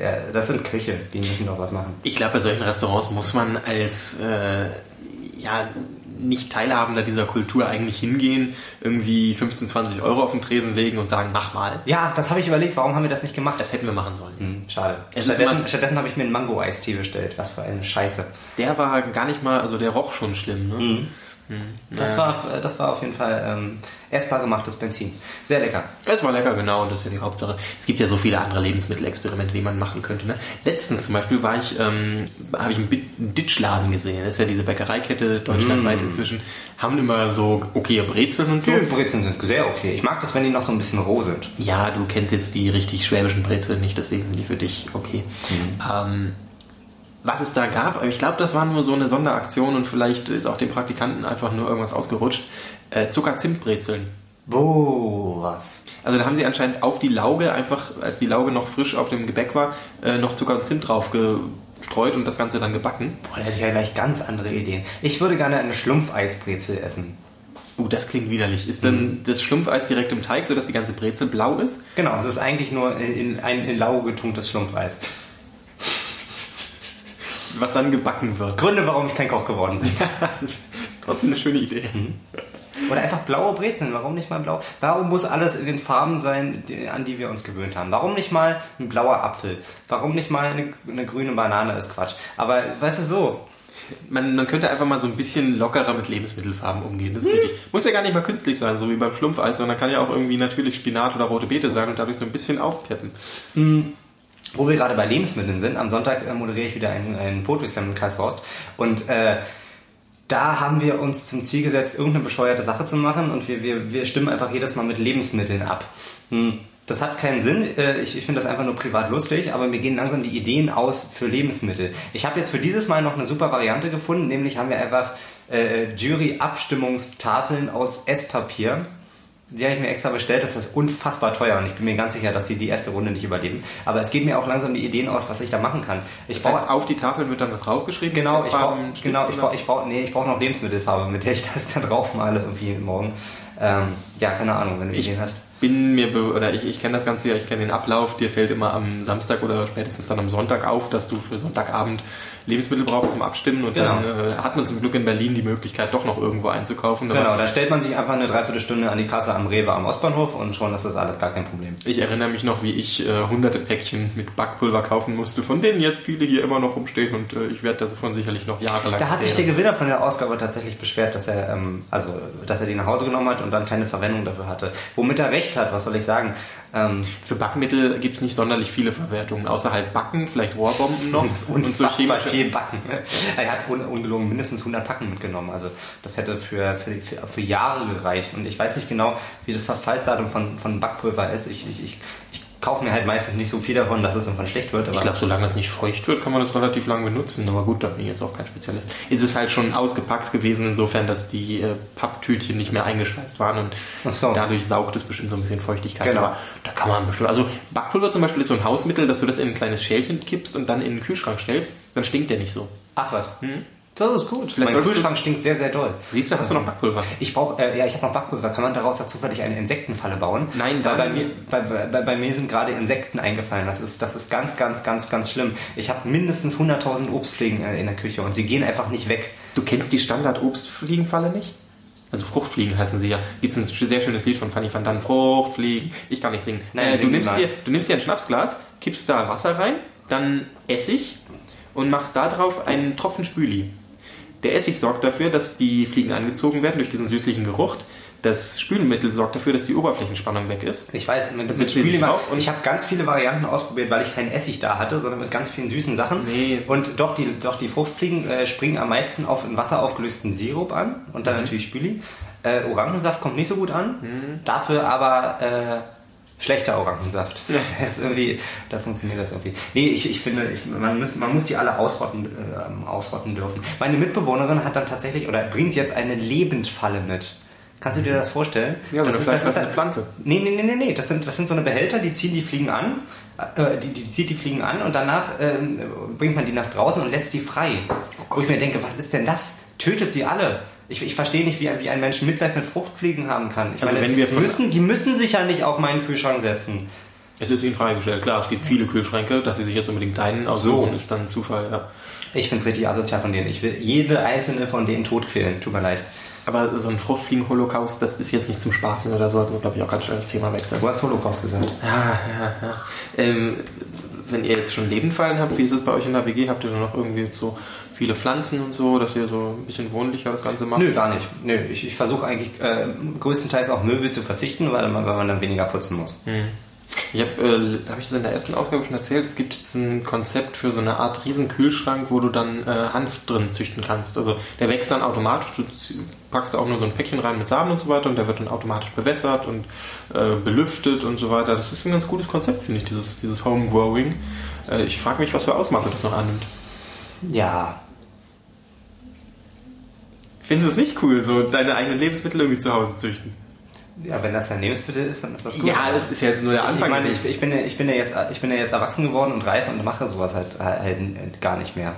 ja, das sind Köche, die müssen doch was machen. Ich glaube, bei solchen Restaurants muss man als äh, ja, nicht Teilhabender dieser Kultur eigentlich hingehen, irgendwie 15, 20 Euro auf den Tresen legen und sagen, mach mal. Ja, das habe ich überlegt, warum haben wir das nicht gemacht? Das hätten wir machen sollen. Hm, schade. Stattdessen, stattdessen habe ich mir einen Mango-Eistee bestellt. Was für eine Scheiße. Der war gar nicht mal, also der roch schon schlimm. Ne? Das, war, das war auf jeden Fall ähm, essbar gemachtes Benzin. Sehr lecker. Es war lecker, genau, und das ist ja die Hauptsache. Es gibt ja so viele andere Lebensmittelexperimente, die man machen könnte. Ne? Letztens zum Beispiel war ich, ähm, habe ich einen Ditchladen gesehen. Das ist ja diese Bäckereikette deutschlandweit inzwischen. Haben immer so okay Brezeln und so. Die Brezeln sind sehr okay. Ich mag das, wenn die noch so ein bisschen roh sind. Ja, du kennst jetzt die richtig schwäbischen Brezeln nicht, deswegen sind die für dich okay. Ähm, was es da gab, ich glaube, das war nur so eine Sonderaktion und vielleicht ist auch dem Praktikanten einfach nur irgendwas ausgerutscht. Äh, Zucker-Zimt-Brezeln. Wo, was? Also da haben sie anscheinend auf die Lauge einfach, als die Lauge noch frisch auf dem Gebäck war, äh, noch Zucker und Zimt drauf gestreut und das Ganze dann gebacken. Boah, da hätte ich ja gleich ganz andere Ideen. Ich würde gerne eine Schlumpfeisbrezel essen. Uh, das klingt widerlich. Ist denn das Schlumpfeis direkt im Teig, sodass die ganze Brezel blau ist? Genau, es ist eigentlich nur in, ein in Lauge getunktes Schlumpfeis. Was dann gebacken wird. Gründe, warum ich kein Koch geworden bin. das ist trotzdem eine schöne Idee. Oder einfach blaue Brezeln. Warum nicht mal blau? Warum muss alles in den Farben sein, die, an die wir uns gewöhnt haben? Warum nicht mal ein blauer Apfel? Warum nicht mal eine, eine grüne Banane ist Quatsch? Aber weißt du so, Man, man könnte einfach mal so ein bisschen lockerer mit Lebensmittelfarben umgehen. Das ist richtig. Muss ja gar nicht mal künstlich sein, so wie beim Schlumpfeis, sondern kann ja auch irgendwie natürlich Spinat oder rote Beete sein und dadurch so ein bisschen aufpeppen. Wo wir gerade bei Lebensmitteln sind, am Sonntag äh, moderiere ich wieder einen, einen Poetry Slam in Karlshorst und äh, da haben wir uns zum Ziel gesetzt, irgendeine bescheuerte Sache zu machen und wir, wir, wir stimmen einfach jedes Mal mit Lebensmitteln ab. Hm. Das hat keinen Sinn. Äh, Ich, ich finde das einfach nur privat lustig, aber mir gehen langsam die Ideen aus für Lebensmittel. Ich habe jetzt für dieses Mal noch eine super Variante gefunden, nämlich haben wir einfach äh, Jury-Abstimmungstafeln aus Esspapier. Die habe ich mir extra bestellt, das ist unfassbar teuer und ich bin mir ganz sicher, dass die die erste Runde nicht überleben. Aber es geht mir auch langsam die Ideen aus, was ich da machen kann. Ich Das heißt, auf die Tafeln wird dann was draufgeschrieben. Genau, ich brauche genau, ich brauch, ich brauch, nee, ich brauch noch Lebensmittelfarbe, mit der ich das dann drauf male irgendwie morgen. Ähm, ja, keine Ahnung, wenn du Ich Ideen hast. bin mir, oder ich, ich kenne das Ganze ja, ich kenne den Ablauf, dir fällt immer am Samstag oder spätestens dann am Sonntag auf, dass du für Sonntagabend Lebensmittel brauchst zum Abstimmen und Genau. dann äh, hat man zum Glück in Berlin die Möglichkeit, doch noch irgendwo einzukaufen. Genau, da stellt man sich einfach eine Dreiviertelstunde an die Kasse am Rewe am Ostbahnhof und schon ist das alles gar kein Problem. Ich erinnere mich noch, wie ich äh, hunderte Päckchen mit Backpulver kaufen musste, von denen jetzt viele hier immer noch rumstehen und äh, ich werde davon sicherlich noch jahrelang Da hat sich der. Gewinner von der Ausgabe tatsächlich beschwert, dass er, ähm, also, dass er die nach Hause genommen hat und dann keine Verwendung dafür hatte. Womit er recht hat, was soll ich sagen? Ähm, Für Backmittel gibt's nicht sonderlich viele Verwertungen, außer halt Backen, vielleicht Rohrbomben noch und so chemische- viel Backen. Er hat un ungelogen mindestens 100 Packen mitgenommen. Also das hätte für, für, für, für Jahre gereicht. Und ich weiß nicht genau, wie das Verfallsdatum von, von Backpulver ist. Ich, ich, ich kaufe mir halt meistens nicht so viel davon, dass es irgendwann schlecht wird. Aber Ich glaube, solange es nicht feucht wird, kann man das relativ lang benutzen. Aber gut, da bin ich jetzt auch kein Spezialist. Es ist halt schon ausgepackt gewesen, insofern, dass die äh, Papptütchen nicht mehr eingeschweißt waren und so. dadurch saugt es bestimmt so ein bisschen Feuchtigkeit. Genau. Aber da kann man bestimmt. Also Backpulver zum Beispiel ist so ein Hausmittel, dass du das in ein kleines Schälchen kippst und dann in den Kühlschrank stellst, dann stinkt der nicht so. Ach was. Das ist gut. mein solltest du- Kühlschrank stinkt sehr, sehr doll. Siehst du, hast du noch Backpulver? Ich brauche, äh, ja, ich habe noch Backpulver. Kann man daraus auch zufällig eine Insektenfalle bauen? Nein, da bei mir, bei, bei, bei mir sind gerade Insekten eingefallen. Das ist, das ist ganz, ganz, ganz, ganz schlimm. Ich habe mindestens 100.000 Obstfliegen äh, in der Küche und sie gehen einfach nicht weg. Du kennst die Standard-Obstfliegenfalle nicht? Also Fruchtfliegen heißen sie ja. Gibt es ein sehr schönes Lied von Fanny van Dan. Fruchtfliegen. Ich kann nicht singen. Nein, äh, du, nimmst dir, du nimmst dir ein Schnapsglas, kippst da Wasser rein, dann Essig und machst da drauf einen Tropfen Spüli. Der Essig sorgt dafür, dass die Fliegen angezogen werden durch diesen süßlichen Geruch. Das Spülmittel sorgt dafür, dass die Oberflächenspannung weg ist. Ich weiß, mit, mit Spüli drauf und- ich habe ganz viele Varianten ausprobiert, weil ich keinen Essig da hatte, sondern mit ganz vielen süßen Sachen. Nee. Und doch die, doch die Fruchtfliegen äh, springen am meisten auf in Wasser aufgelösten Sirup an und Mhm. dann natürlich Spüli. Äh, Orangensaft kommt nicht so gut an, dafür aber äh, schlechter Orangensaft. Das ist irgendwie, da funktioniert das irgendwie. Nee, ich, ich finde, ich, man, muss, man muss die alle ausrotten, äh, ausrotten dürfen. Meine Mitbewohnerin hat dann tatsächlich oder bringt jetzt eine Lebendfalle mit. Kannst du dir das vorstellen? Ja, das vielleicht ist das halt- eine Pflanze. Nee, nee, nee, nee, nee. Das sind, das sind so eine Behälter, die ziehen die Fliegen an, äh, die, die zieht die Fliegen an und danach ähm, bringt man die nach draußen und lässt sie frei. Wo ich mir denke, was ist denn das? Tötet sie alle. Ich, ich verstehe nicht, wie, ein- wie ein Mensch Mitleid mit Fruchtfliegen haben kann. Ich Also meine, wenn wir die, müssen, die müssen sich ja nicht auf meinen Kühlschrank setzen. Es ist ihnen freigestellt. Klar, es gibt viele Kühlschränke. Dass sie sich jetzt unbedingt deinen aussuchen, ist dann Zufall. Ja. Ich find's richtig asozial von denen. Ich will jede einzelne von denen totquälen. Tut mir leid. Aber so ein Fruchtfliegen-Holocaust, das ist jetzt nicht zum Spaßen. Da sollten wir, glaube ich, auch ganz schnell das Thema wechseln. Du hast Holocaust gesagt. Ja, ja, ja. Ähm, wenn ihr jetzt schon Lebendfallen habt, wie ist es bei euch in der WG? Habt ihr da noch irgendwie so viele Pflanzen und so, dass ihr so ein bisschen wohnlicher das Ganze macht? Nö, gar nicht. Nö, ich, ich versuche eigentlich äh, größtenteils auf Möbel zu verzichten, weil man, weil man dann weniger putzen muss. Ich habe, äh, habe ich das in der ersten Ausgabe schon erzählt, es gibt jetzt ein Konzept für so eine Art riesen Kühlschrank, wo du dann äh, Hanf drin züchten kannst. Also der wächst dann automatisch, du packst da auch nur so ein Päckchen rein mit Samen und so weiter und der wird dann automatisch bewässert und äh, belüftet und so weiter. Das ist ein ganz gutes Konzept, finde ich, dieses, dieses Homegrowing. Äh, ich frage mich, was für Ausmaße das noch annimmt. Ja, Findest du es nicht cool, so deine eigenen Lebensmittel irgendwie zu Hause züchten? Ja, wenn das dein Lebensmittel ist, dann ist das gut. Ja, das ist ja jetzt nur der Ich, ich Anfang. meine, ich, ich, bin ja, ich, bin ja jetzt, ich bin ja jetzt erwachsen geworden und reif und mache sowas halt, halt gar nicht mehr.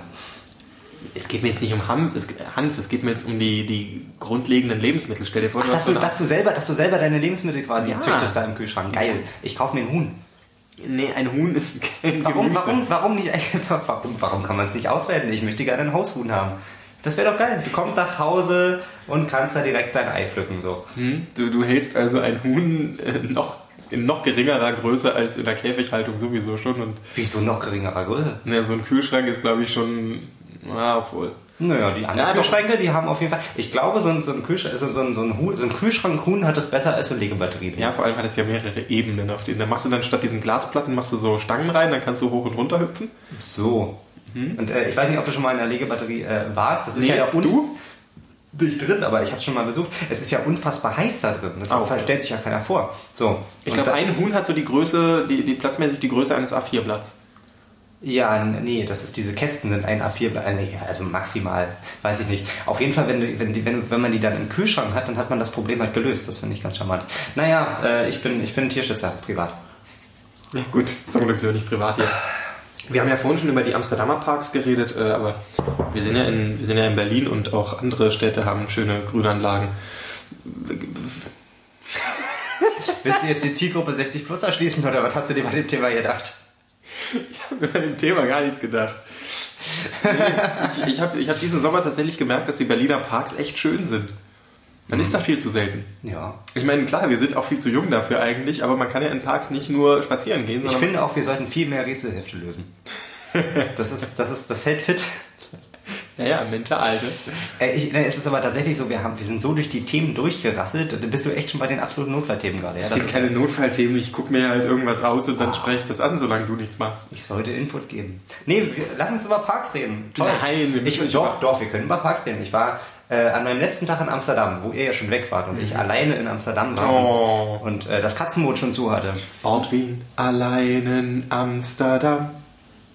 es geht mir jetzt nicht um Hanf, es, Hanf, es geht mir jetzt um die, die grundlegenden Lebensmittel. Stell dir vor, Ach, du dass du, so dass, du selber, dass du selber deine Lebensmittel quasi Ja. züchtest da im Kühlschrank. Geil. Ich kaufe mir ein Huhn. Nee, ein Huhn ist kein Warum, Gemüse. warum, warum nicht warum, warum kann man es nicht auswerten? Ich möchte gerne ein Haushuhn haben. Das wäre doch geil. Du kommst nach Hause und kannst da direkt dein Ei pflücken, so. Hm? Du, du hältst also ein Huhn äh, noch in noch geringerer Größe als in der Käfighaltung sowieso schon. Und Wieso noch geringerer Größe? ne, so ein Kühlschrank ist, glaube ich, schon. Na, obwohl. Naja, die anderen Ja. Kühlschränke, die haben auf jeden Fall. Ich glaube, so ein, so ein, Kühlschrank, so, so ein, so ein, Huhn, so ein Kühlschrank-Huhn hat es besser als so Legebatterien. Ja, vor allem hat es ja mehrere Ebenen auf denen. Da machst du dann statt diesen Glasplatten machst du so Stangen rein, dann kannst du hoch und runter hüpfen. So. Und äh, ich weiß nicht, ob du schon mal in der Legebatterie äh, warst. Das ist Nee, ja, ja un- du? nicht drin, aber ich habe schon mal besucht. Es ist ja unfassbar heiß da drin. Das okay. stellt sich ja keiner vor. So. Ich glaube, ein Huhn hat so die Größe, die, die platzmäßig die Größe eines A4-Blatts. Ja, nee, das ist diese Kästen sind ein A4, Blatt, äh, nee, also maximal, weiß ich nicht. Auf jeden Fall, wenn, wenn, wenn, wenn man die dann im Kühlschrank hat, dann hat man das Problem halt gelöst. Das finde ich ganz charmant. Naja, äh, ich bin ich bin Tierschützer privat. Ja, gut, zum Glück sind wir nicht privat hier. Wir haben ja vorhin schon über die Amsterdamer Parks geredet, äh, aber wir sind, ja in, wir sind ja in Berlin und auch andere Städte haben schöne Grünanlagen. Willst du jetzt die Zielgruppe 60 plus erschließen oder was hast du dir bei dem Thema gedacht? Ich habe mir bei dem Thema gar nichts gedacht. Ich ich habe ich hab diesen Sommer tatsächlich gemerkt, dass die Berliner Parks echt schön sind. Man ist da viel zu selten. Ja. Ich meine, klar, wir sind auch viel zu jung dafür eigentlich, aber man kann ja in Parks nicht nur spazieren gehen, Ich sondern finde auch, wir sollten viel mehr Rätselhefte lösen. Das ist, das ist, das hält fit. ja, ja, mental. Ne? Äh, ich, es ist aber tatsächlich so, wir haben, wir sind so durch die Themen durchgerasselt. Da bist du echt schon bei den absoluten Notfallthemen gerade. Ja? Das Das sind keine Notfallthemen, ich gucke mir halt irgendwas aus und dann spreche ich das an, solange du nichts machst. ich sollte Input geben. Nee, wir, lass uns über Parks reden. Toll. Nein, wir müssen ich, nicht doch, über- doch, wir können über Parks reden. Ich war äh, an meinem letzten Tag in Amsterdam, wo ihr ja schon weg wart und ich alleine in Amsterdam war Mhm. Oh. und äh, das Katzenmod schon zu hatte. Ort Wien, allein in Amsterdam.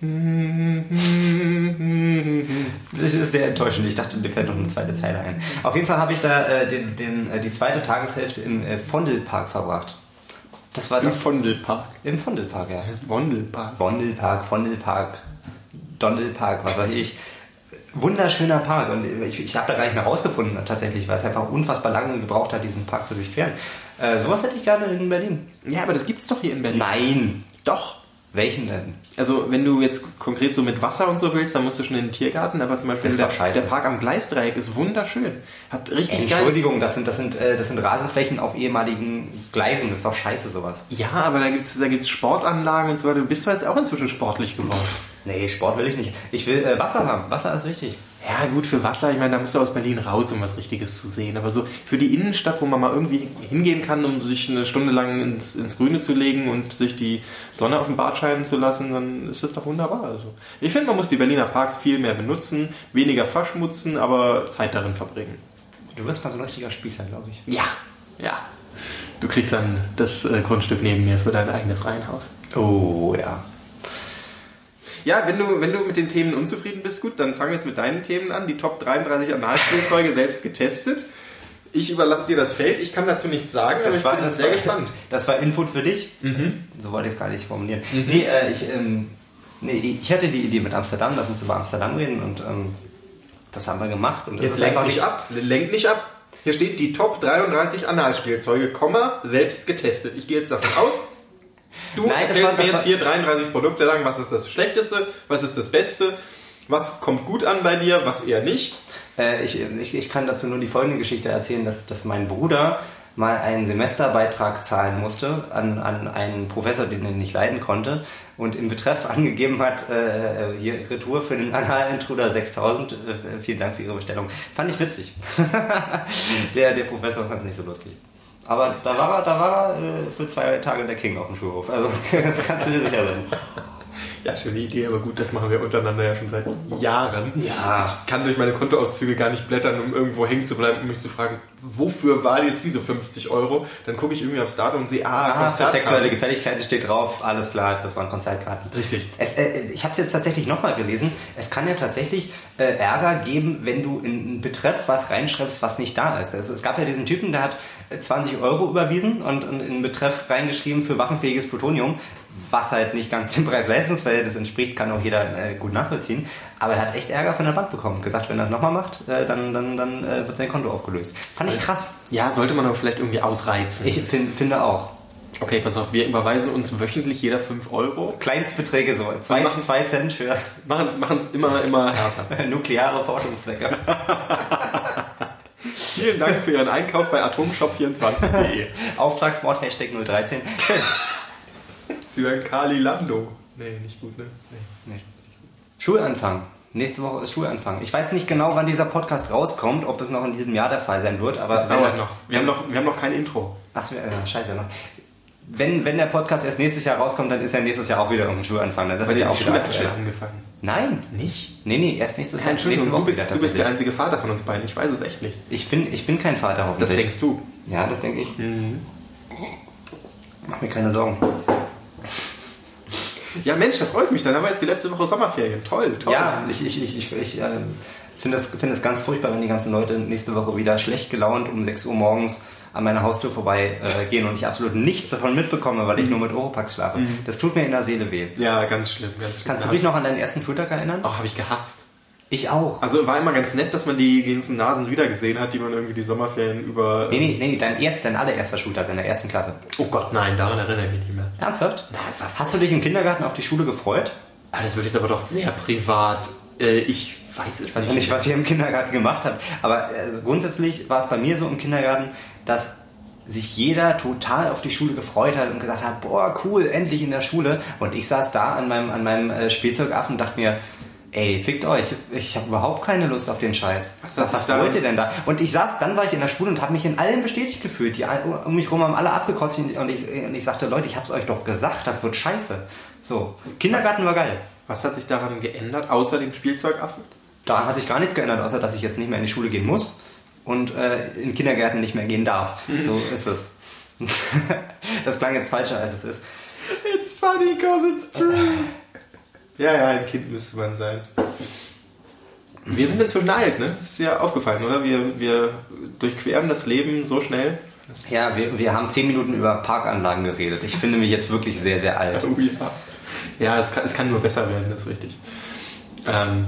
Das ist sehr enttäuschend. Ich dachte, mir fällt noch eine zweite Zeile ein. Auf jeden Fall habe ich da äh, den, den, äh, die zweite Tageshälfte im äh, Vondelpark verbracht. Das war Im das Vondelpark. im Vondelpark, ja. Das ist Vondelpark. Vondelpark, Vondelpark, Dondelpark, was weiß ich. Wunderschöner Park und ich, ich habe da gar nicht mehr rausgefunden tatsächlich, weil es einfach unfassbar lange gebraucht hat, diesen Park zu durchqueren. Äh, sowas hätte ich gerne in Berlin. Ja, aber das gibt's doch hier in Berlin. Nein. Doch. Welchen denn? Also, wenn du jetzt konkret so mit Wasser und so willst, dann musst du schon in den Tiergarten, aber zum Beispiel der, der Park am Gleisdreieck ist wunderschön. Hat richtig geil. Entschuldigung, das sind, das, sind, äh, das sind Rasenflächen auf ehemaligen Gleisen. Das ist doch scheiße sowas. Ja, aber da gibt's da gibt's Sportanlagen und so weiter. Du bist doch jetzt auch inzwischen sportlich geworden. Nee, Sport will ich nicht. Ich will äh, Wasser haben. Wasser ist wichtig. Ja, gut, für Wasser, ich meine, da musst du aus Berlin raus, um was Richtiges zu sehen. Aber so für die Innenstadt, wo man mal irgendwie hingehen kann, um sich eine Stunde lang ins, ins Grüne zu legen und sich die Sonne auf dem Bart scheinen zu lassen, dann ist das doch wunderbar. Also, ich finde, man muss die Berliner Parks viel mehr benutzen, weniger verschmutzen, aber Zeit darin verbringen. Du wirst mal so ein richtiger Spießer, glaube ich. Ja, ja. Du kriegst dann das äh, Grundstück neben mir für dein eigenes Reihenhaus. Oh, ja. Ja, wenn du, wenn du mit den Themen unzufrieden bist, gut, dann fangen wir jetzt mit deinen Themen an. Die Top 33 Analspielzeuge selbst getestet. Ich überlasse dir das Feld. Ich kann dazu nichts sagen, aber ich bin sehr war, gespannt. Das war Input für dich. So wollte ich es gar nicht formulieren. Nee, äh, ich, ähm, nee, ich hatte die Idee mit Amsterdam, lass uns über Amsterdam reden und ähm, das haben wir gemacht. Und das Jetzt lenk nicht ab. Lenk nicht ab. Hier steht die Top 33 Analspielzeuge, Komma, selbst getestet. Ich gehe jetzt davon aus. Du Nein, erzählst war- mir jetzt hier 33 Produkte lang, was ist das Schlechteste, was ist das Beste, was kommt gut an bei dir, was eher nicht. Äh, ich, ich, ich kann dazu nur die folgende Geschichte erzählen, dass, dass mein Bruder mal einen Semesterbeitrag zahlen musste an, an einen Professor, den er nicht leiden konnte und im Betreff angegeben hat, äh, hier Retour für den Anal-Intruder 6000, äh, vielen Dank für Ihre Bestellung. Fand ich witzig. der, der Professor fand es nicht so lustig. Aber da war er, da war er äh, für zwei Tage der King auf dem Schulhof. Also das kannst du dir sicher sein. Ja, schöne Idee, aber gut, das machen wir untereinander ja schon seit Jahren. Ja. Ich kann durch meine Kontoauszüge gar nicht blättern, um irgendwo hängen zu bleiben, um mich zu fragen, wofür waren jetzt diese 50 Euro? Dann gucke ich irgendwie aufs Datum und sehe, ah, Ah, sexuelle Gefälligkeiten steht drauf, alles klar, das waren Konzertkarten. Richtig. Es, äh, ich habe es jetzt tatsächlich nochmal gelesen. Es kann ja tatsächlich äh, Ärger geben, wenn du in einen Betreff was reinschreibst, was nicht da ist. Es, es gab ja diesen Typen, der hat äh, 20 Euro überwiesen und, und in einen Betreff reingeschrieben für waffenfähiges Plutonium, was halt nicht ganz dem Preis-Leistungs-Verhältnis entspricht, kann auch jeder äh, gut nachvollziehen. Aber er hat echt Ärger von der Bank bekommen. Gesagt, wenn er es nochmal macht, äh, dann, dann, dann äh, wird sein Konto aufgelöst. Fand ich krass. Ja, sollte man aber vielleicht irgendwie ausreizen. Ich find, finde auch. okay, pass auf, wir überweisen uns wöchentlich jeder 5 Euro. Kleinstbeträge so, zwei, machen- zwei Cent für Machen es immer, immer härter. nukleare Forschungszwecke. Vielen Dank für Ihren Einkauf bei atomshop24.de. Auftragsmord Hashtag 013. Sie werden Kali Lando. Nee, nicht gut, ne? Nee. Schulanfang. Nächste Woche ist Schulanfang. Ich weiß nicht genau, wann dieser Podcast rauskommt, ob es noch in diesem Jahr der Fall sein wird, aber Das dauert er- noch. Wir haben noch, wir haben noch kein Intro. Ach, äh, scheiße, wer noch. Wenn, wenn der Podcast erst nächstes Jahr rauskommt, dann ist ja nächstes Jahr auch wieder irgendein Schulanfang. ne? Das Weil ist die ja auch Schule wieder hat schon aktuell. angefangen. Nein. Nicht? Nee, nee, erst nächstes Ja, Jahr. Nächste Entschuldigung, du bist, du bist der einzige Vater von uns beiden. Ich weiß es echt nicht. Ich bin, ich bin kein Vater, Das hoffentlich. denkst du. Ja, das denke ich. Mach mir keine Sorgen. Ja, Mensch, da freut mich. Dann haben wir jetzt die letzte Woche Sommerferien. Toll, toll. Ja, ich, ich, ich, ich, ich äh, finde es finde es ganz furchtbar, wenn die ganzen Leute nächste Woche wieder schlecht gelaunt um 6 Uhr morgens an meiner Haustür vorbei äh, gehen und ich absolut nichts davon mitbekomme, weil ich nur mit Oropax schlafe. Das tut mir in der Seele weh. Ja, ganz schlimm, ganz schlimm. Kannst du dich noch an deinen ersten Schultag erinnern? Oh, habe ich gehasst. Ich auch. Also war immer ganz nett, dass man die ganzen Nasen wieder gesehen hat, die man irgendwie die Sommerferien über... Nee, nee, nee, dein, erst, dein allererster Schultag in der ersten Klasse. Oh Gott, nein, daran erinnere ich mich nicht mehr. Ernsthaft? Na, war- Hast du dich im Kindergarten auf die Schule gefreut? Ah, das wird jetzt aber doch sehr privat. Äh, ich weiß es Ich weiß nicht, was ihr im Kindergarten gemacht habt, aber also grundsätzlich war es bei mir so im Kindergarten, dass sich jeder total auf die Schule gefreut hat und gesagt hat, boah, cool, endlich in der Schule. Und ich saß da an meinem, an meinem äh, Spielzeugaffen und dachte mir, ey, fickt euch, ich habe überhaupt keine Lust auf den Scheiß. Was was da- wollt ihr denn da? Und ich saß, dann war ich in der Schule und habe mich in allem bestätigt gefühlt. Die um mich rum haben alle abgekotzt und ich, und ich sagte, Leute, ich hab's euch doch gesagt, das wird scheiße. So, Kindergarten war geil. Was hat sich daran geändert, außer dem Spielzeugaffen? Daran hat sich gar nichts geändert, außer dass ich jetzt nicht mehr in die Schule gehen muss und äh, in Kindergärten nicht mehr gehen darf. So ist es. das klang jetzt falscher, als es ist. It's funny because it's true. Ja, ja, ein Kind müsste man sein. Wir sind inzwischen alt, ne? Das ist ja aufgefallen, oder? Wir, wir durchqueren das Leben so schnell. Ja, wir, wir haben zehn Minuten über Parkanlagen geredet. Ich finde mich jetzt wirklich sehr, sehr alt. Oh ja. Ja, es kann, es kann nur besser werden, das ist richtig. Ähm,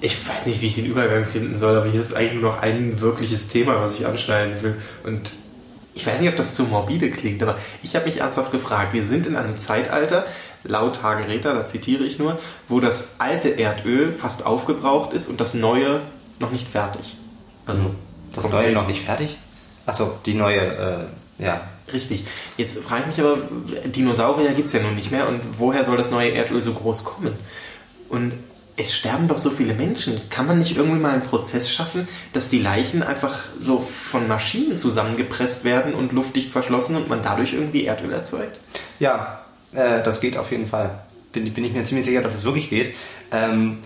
ich weiß nicht, wie ich den Übergang finden soll, aber hier ist eigentlich nur noch ein wirkliches Thema, was ich anschneiden will. Und ich weiß nicht, ob das zu morbide klingt, aber ich habe mich ernsthaft gefragt. Wir sind in einem Zeitalter, laut Hagen Räther, da zitiere ich nur, wo das alte Erdöl fast aufgebraucht ist und das neue noch nicht fertig. Also Das. Neue noch nicht fertig? Achso, die neue, äh, ja. Richtig. Jetzt frage ich mich aber, Dinosaurier gibt es ja nun nicht mehr und woher soll das neue Erdöl so groß kommen? Und es sterben doch so viele Menschen. Kann man nicht irgendwie mal einen Prozess schaffen, dass die Leichen einfach so von Maschinen zusammengepresst werden und luftdicht verschlossen und man dadurch irgendwie Erdöl erzeugt? Ja, äh, das geht auf jeden Fall. Bin, bin ich mir ziemlich sicher, dass es wirklich geht. Ähm,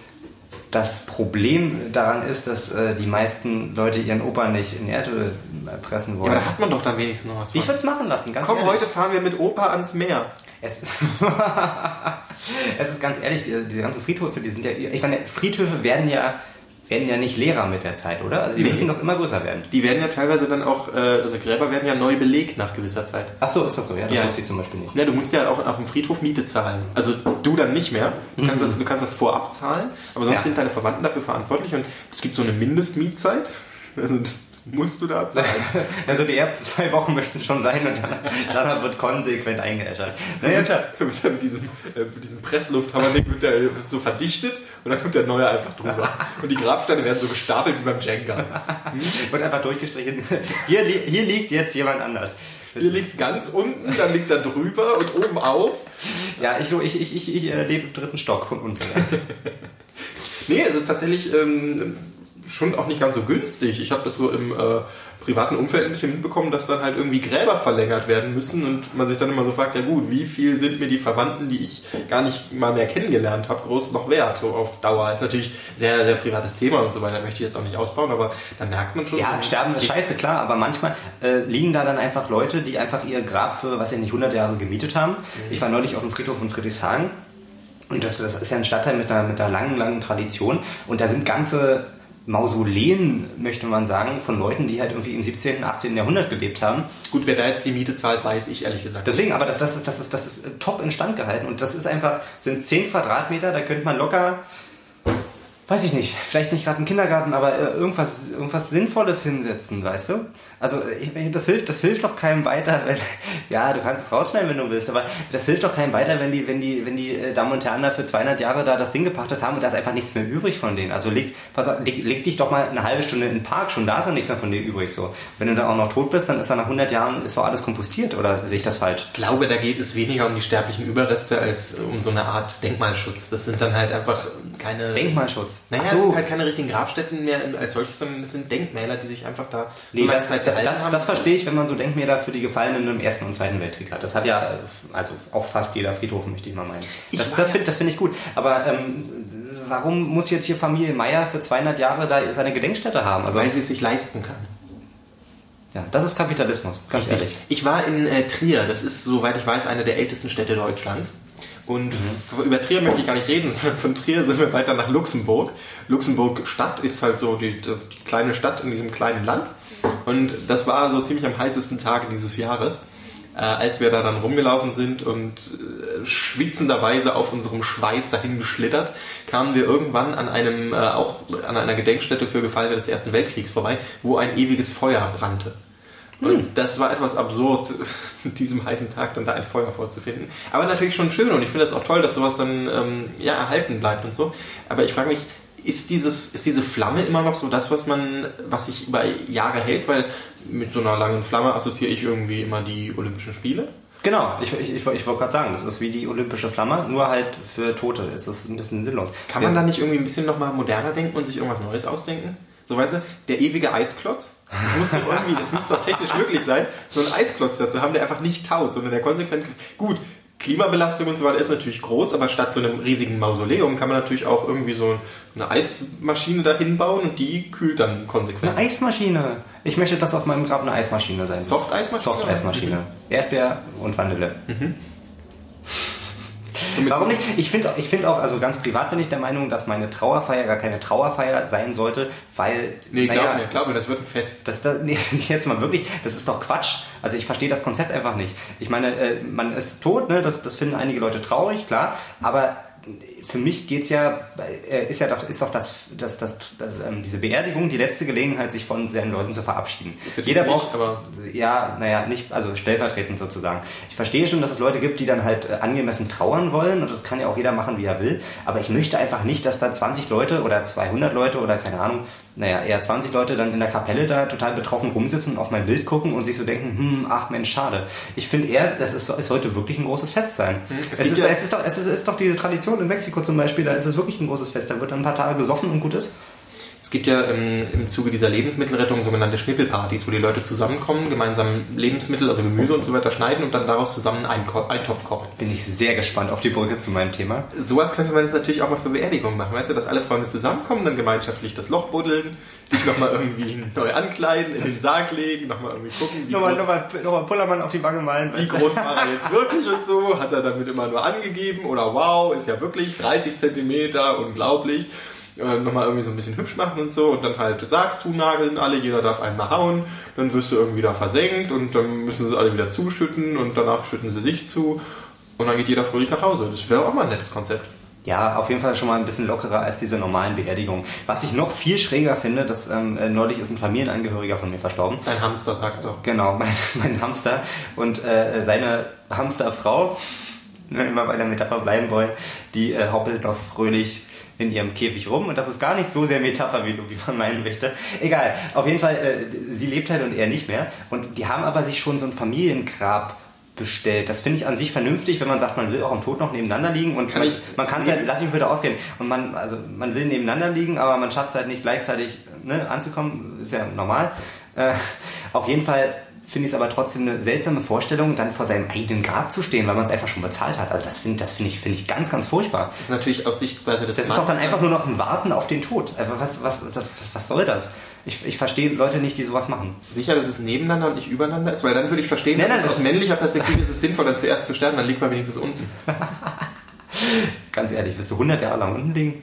das Problem daran ist, dass äh, die meisten Leute ihren Opa nicht in Erdöl äh, pressen Ja, wollen. aber da hat man doch dann wenigstens noch was von. ich würde es machen lassen, ganz Komm, ehrlich. heute fahren wir mit Opa ans Meer. Es, es ist ganz ehrlich, die, diese ganzen Friedhöfe, die sind ja, ich meine, Friedhöfe werden ja, werden ja nicht leerer mit der Zeit, oder? Also die Nee. müssen doch immer größer werden. Die werden ja teilweise dann auch, äh, also Gräber werden ja neu belegt nach gewisser Zeit. Ach so, ist das so, ja? Das Ja. wusste ich zum Beispiel nicht. Ja, du musst ja auch auf dem Friedhof Miete zahlen. Also du dann nicht mehr. Du kannst, das, du kannst das vorab zahlen, aber sonst Ja. sind deine Verwandten dafür verantwortlich und es gibt so eine Mindestmietzeit. Also musst du da zahlen. Also die ersten zwei Wochen möchten schon sein und dann, danach wird konsequent eingeäschert. Naja, klar. mit, mit diesem, äh, mit diesem Presslufthammerding wird der so verdichtet und dann kommt der neue einfach drüber. Und die Grabsteine werden so gestapelt wie beim Jenga. Wird einfach durchgestrichen. Hier, hier liegt jetzt jemand anders. Hier liegt ganz unten, dann liegt er drüber und oben auf. Ja, ich, ich, ich, ich, ich äh, lebe im dritten Stock von unten. Nee, es ist tatsächlich ähm, schon auch nicht ganz so günstig. Ich habe das so im äh, privaten Umfeld ein bisschen mitbekommen, dass dann halt irgendwie Gräber verlängert werden müssen und man sich dann immer so fragt, ja gut, wie viel sind mir die Verwandten, die ich gar nicht mal mehr kennengelernt habe, groß noch wert, so auf Dauer. Ist natürlich sehr, sehr privates Thema und so weiter, möchte ich jetzt auch nicht ausbauen, aber da merkt man schon... Ja, sterben ist scheiße, klar, aber manchmal äh, liegen da dann einfach Leute, die einfach ihr Grab für, was ich nicht, 100 Jahre gemietet haben. Ich war neulich auf dem Friedhof in Friedrichshagen und das, das ist ja ein Stadtteil mit einer, mit einer langen, langen Tradition und da sind ganze Mausoleen, möchte man sagen, von Leuten, die halt irgendwie im 17., 18. Jahrhundert gelebt haben. Gut, wer da jetzt die Miete zahlt, weiß ich ehrlich gesagt. Deswegen, aber das, das, ist, das, ist, das ist top instand gehalten und das ist einfach, sind 10 Quadratmeter, da könnte man locker weiß ich nicht, vielleicht nicht gerade einen Kindergarten, aber äh, irgendwas, irgendwas Sinnvolles hinsetzen, weißt du? Also ich, das hilft, das hilft doch keinem weiter, wenn, ja, du kannst es rausschneiden, wenn du willst, aber das hilft doch keinem weiter, wenn die, wenn die, wenn die äh, Damen und Herren da für 200 Jahre da das Ding gepachtet haben und da ist einfach nichts mehr übrig von denen. Also leg, pass leg, leg dich doch mal eine halbe Stunde in den Park, schon da ist ja nichts mehr von dir übrig. So, wenn du dann auch noch tot bist, dann ist da nach 100 Jahren ist doch alles kompostiert oder sehe ich das falsch? Ich glaube, da geht es weniger um die sterblichen Überreste als um so eine Art Denkmalschutz. Das sind dann halt einfach keine Denkmalschutz. Naja, Ach es so. sind halt keine richtigen Grabstätten mehr als solches, sondern es sind Denkmäler, die sich einfach da Nee, so das, Zeit gehalten das, haben. das verstehe ich, wenn man so Denkmäler für die Gefallenen im Ersten und Zweiten Weltkrieg hat. Das hat ja, also auch fast jeder Friedhof, möchte ich mal meinen. Das, das finde das find ich gut. Aber ähm, warum muss jetzt hier Familie Meier für 200 Jahre da seine Gedenkstätte haben? Also, weil sie es sich leisten kann. ja, das ist Kapitalismus, ganz ehrlich. Ich war in äh, Trier, das ist, soweit ich weiß, eine der ältesten Städte Deutschlands. Und f- über Trier möchte ich gar nicht reden, sondern von Trier sind wir weiter nach Luxemburg. Luxemburg Stadt ist halt so die, die kleine Stadt in diesem kleinen Land. Und das war so ziemlich am heißesten Tag dieses Jahres, äh, als wir da dann rumgelaufen sind und äh, schwitzenderweise auf unserem Schweiß dahin geschlittert, kamen wir irgendwann an einem, äh, auch an einer Gedenkstätte für Gefallene des Ersten Weltkriegs vorbei, wo ein ewiges Feuer brannte. Und das war etwas absurd, diesem heißen Tag dann da ein Feuer vorzufinden. Aber natürlich schon schön und ich finde es auch toll, dass sowas dann ähm, ja, erhalten bleibt und so. Aber ich frage mich, ist, dieses, ist diese Flamme immer noch so das, was man, was sich über Jahre hält? Weil mit so einer langen Flamme assoziiere ich irgendwie immer die Olympischen Spiele. Genau, ich, ich, ich, ich wollte gerade sagen, das ist wie die olympische Flamme, nur halt für Tote. Es ist ein bisschen sinnlos. Kann man da nicht irgendwie ein bisschen nochmal moderner denken und sich irgendwas Neues ausdenken? So weißt du, der ewige Eisklotz, das muss doch irgendwie, das muss doch technisch möglich sein, so einen Eisklotz dazu haben, der einfach nicht taut, sondern der konsequent, gut, Klimabelastung und so weiter ist natürlich groß, aber statt so einem riesigen Mausoleum kann man natürlich auch irgendwie so eine Eismaschine dahin bauen und die kühlt dann konsequent. Eine Eismaschine. Ich möchte, dass auf meinem Grab eine Eismaschine sein. soll. Soft-Eismaschine? Soft-Eismaschine. Erdbeer und Vanille. Mit- Warum nicht? Ich finde ich find auch, also ganz privat bin ich der Meinung, dass meine Trauerfeier gar keine Trauerfeier sein sollte, weil. Nee, glaub naja, mir, glaub mir, das wird ein Fest. Das, das, nee, jetzt mal wirklich, das ist doch Quatsch. Also ich verstehe das Konzept einfach nicht. Ich meine, äh, man ist tot, ne? das, das finden einige Leute traurig, klar, aber für mich geht's ja, äh, ist ja doch, ist doch das, das, das, das ähm, diese Beerdigung die letzte Gelegenheit, sich von seinen Leuten zu verabschieden. Jeder nicht, braucht, aber- ja, naja, nicht, also stellvertretend sozusagen. Ich verstehe schon, dass es Leute gibt, die dann halt äh, angemessen trauern wollen und das kann ja auch jeder machen, wie er will. Aber ich möchte einfach nicht, dass da 20 Leute oder 200 Leute oder keine Ahnung, naja, eher 20 Leute dann in der Kapelle da total betroffen rumsitzen und auf mein Bild gucken und sich so denken, hm, ach Mensch, schade. Ich finde eher, das ist, es sollte wirklich ein großes Fest sein. Hm, es Es, ist, ja- es, ist doch, es ist, ist doch die Tradition in Mexiko zum Beispiel, da ist es wirklich ein großes Fest. Da wird dann ein paar Tage gesoffen und gut ist. Es gibt ja ähm, im Zuge dieser Lebensmittelrettung sogenannte Schnippelpartys, wo die Leute zusammenkommen, gemeinsam Lebensmittel, also Gemüse und so weiter schneiden und dann daraus zusammen einen Eintopf kochen. Bin ich sehr gespannt auf die Brücke zu meinem Thema. Sowas könnte man jetzt natürlich auch mal für Beerdigungen machen, weißt du, dass alle Freunde zusammenkommen, dann gemeinschaftlich das Loch buddeln, dich nochmal irgendwie neu ankleiden, in den Sarg legen, nochmal irgendwie gucken, wie Nochmal, groß, nochmal, nochmal Pullermann auf die Wange malen. wie groß war er jetzt wirklich und so, hat er damit immer nur angegeben oder wow, ist ja wirklich 30 Zentimeter, unglaublich. Äh, nochmal irgendwie so ein bisschen hübsch machen und so und dann halt Sarg zunageln, alle, jeder darf einmal hauen, dann wirst du irgendwie da versenkt und dann müssen sie alle wieder zuschütten und danach schütten sie sich zu und dann geht jeder fröhlich nach Hause. Das wäre auch mal ein nettes Konzept. Ja, auf jeden Fall schon mal ein bisschen lockerer als diese normalen Beerdigungen. Was ich noch viel schräger finde, dass ähm, äh, neulich ist ein Familienangehöriger von mir verstorben. Ein Hamster, sagst du. Genau, mein, mein Hamster und äh, seine Hamsterfrau, wenn wir mal bei der Metapher bleiben wollen, die äh, hoppelt noch fröhlich in ihrem Käfig rum. Und das ist gar nicht so sehr Metapher, wie, man meinen möchte. Egal, auf jeden Fall, äh, sie lebt halt und er nicht mehr. Und die haben aber sich schon so ein Familiengrab bestellt. Das finde ich an sich vernünftig, wenn man sagt, man will auch am Tod noch nebeneinander liegen. Und Kann man, ich- man kann es halt, lass mich bitte ausgehen, und man, also man will nebeneinander liegen, aber man schafft es halt nicht gleichzeitig ne, anzukommen, ist ja normal. Äh, auf jeden Fall finde ich es aber trotzdem eine seltsame Vorstellung, dann vor seinem eigenen Grab zu stehen, weil man es einfach schon bezahlt hat. Also das finde das finde ich, finde ich ganz, ganz furchtbar. Das ist natürlich aus Sichtweise des Das ist doch dann Mannes, einfach nur noch ein Warten auf den Tod. Also was, was, was, was soll das? Ich, ich verstehe Leute nicht, die sowas machen. Sicher, dass es nebeneinander und nicht übereinander ist, weil dann würde ich verstehen, Nein, nein, es aus männlicher Perspektive ist es sinnvoll, dann zuerst zu sterben, dann liegt man wenigstens unten. Ganz ehrlich, wirst du 100 Jahre lang unten liegen?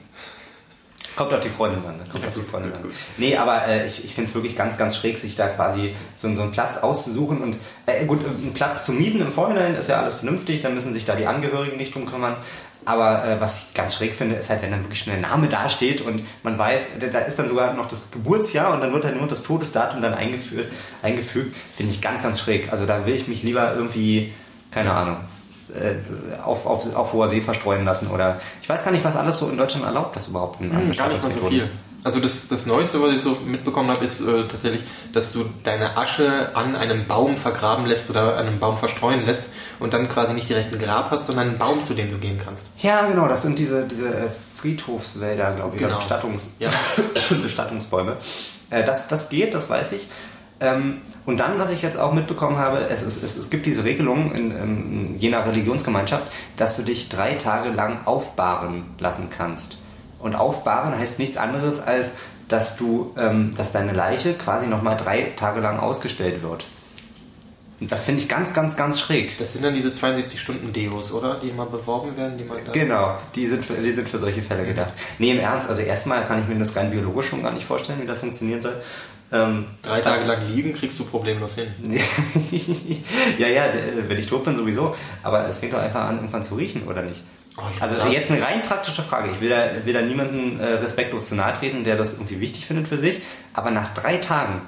Kommt auf die Freundin an. ne? Kommt Ja, auf die Freundin gut, an. gut. Nee, aber äh, ich, ich finde es wirklich ganz, ganz schräg, sich da quasi so, so einen Platz auszusuchen. Und äh, gut, einen Platz zu mieten im Vorhinein ist ja alles vernünftig, dann müssen sich da die Angehörigen nicht drum kümmern. Aber äh, was ich ganz schräg finde, ist halt, wenn dann wirklich schon der Name dasteht und man weiß, da- da ist dann sogar noch das Geburtsjahr und dann wird halt nur das Todesdatum dann eingeführt, eingefügt, finde ich ganz, ganz schräg. Also da will ich mich lieber irgendwie, keine Ahnung, äh, auf, auf, auf hoher See verstreuen lassen oder ich weiß gar nicht, was alles so in Deutschland erlaubt, das überhaupt in Hm, gar nicht mal so viel. Also das, das Neueste, was ich so mitbekommen habe, ist äh, tatsächlich, dass du deine Asche an einem Baum vergraben lässt oder an einem Baum verstreuen lässt und dann quasi nicht direkt ein Grab hast, sondern einen Baum, zu dem du gehen kannst. Ja, genau, das sind diese, diese äh, Friedhofswälder, glaube ich, Genau. Bestattungs Ja. Bestattungsbäume. Äh, das, das geht, das weiß ich. Ähm, und dann, was ich jetzt auch mitbekommen habe, es, ist, es, es gibt diese Regelung in, ähm, je nach Religionsgemeinschaft, dass du dich drei Tage lang aufbahren lassen kannst. Und aufbahren heißt nichts anderes, als dass du, ähm, dass deine Leiche quasi nochmal drei Tage lang ausgestellt wird. Und Das finde ich ganz, ganz, ganz schräg. Das sind dann diese 72 Stunden Deos, oder? Die immer beworben werden, die man. Genau, die sind, für, die sind für solche Fälle gedacht. Nee, im Ernst, also erstmal kann ich mir das rein biologisch schon gar nicht vorstellen, wie das funktionieren soll. Ähm, Drei das- Tage lang liegen, kriegst du problemlos hin. ja, ja, d- wenn ich tot bin sowieso. Aber es fängt doch einfach an, irgendwann zu riechen, oder nicht? Oh, Also das- jetzt eine rein praktische Frage. Ich will da, will da niemanden äh, respektlos zu nahe treten, der das irgendwie wichtig findet für sich. Aber nach drei Tagen,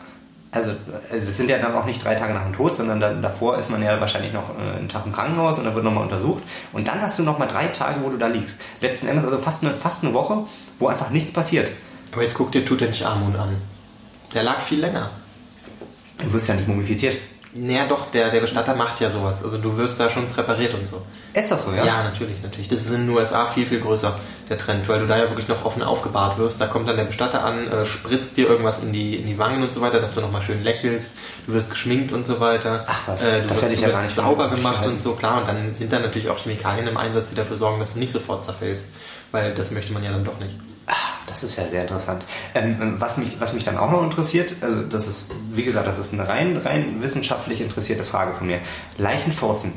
also, also das sind ja dann auch nicht drei Tage nach dem Tod, sondern dann, davor ist man ja wahrscheinlich noch äh, einen Tag im Krankenhaus und dann wird nochmal untersucht. Und dann hast du nochmal drei Tage, wo du da liegst. Letzten Endes also fast eine, fast eine Woche, wo einfach nichts passiert. Aber jetzt guck dir Tutanch Amun an. Der lag viel länger. Du wirst ja nicht mumifiziert. Naja, doch, der, der Bestatter macht ja sowas. Also du wirst da schon präpariert und so. Ist das so, ja? Ja, natürlich, natürlich. Das ist in den USA viel, viel größer, der Trend, weil du da ja wirklich noch offen aufgebahrt wirst. Da kommt dann der Bestatter an, äh, spritzt dir irgendwas in die, in die Wangen und so weiter, dass du nochmal schön lächelst. Du wirst geschminkt und so weiter. Ach was, äh, du das wirst, hätte ich du ja wirst gar nicht sauber gemacht und so, klar. Und dann sind da natürlich auch Chemikalien im Einsatz, die dafür sorgen, dass du nicht sofort zerfällst. Weil das möchte man ja dann doch nicht. Das ist ja sehr interessant. Ähm, was, mich, was mich dann auch noch interessiert, also das ist, wie gesagt, das ist eine rein, rein wissenschaftlich interessierte Frage von mir. Leichenfurzen.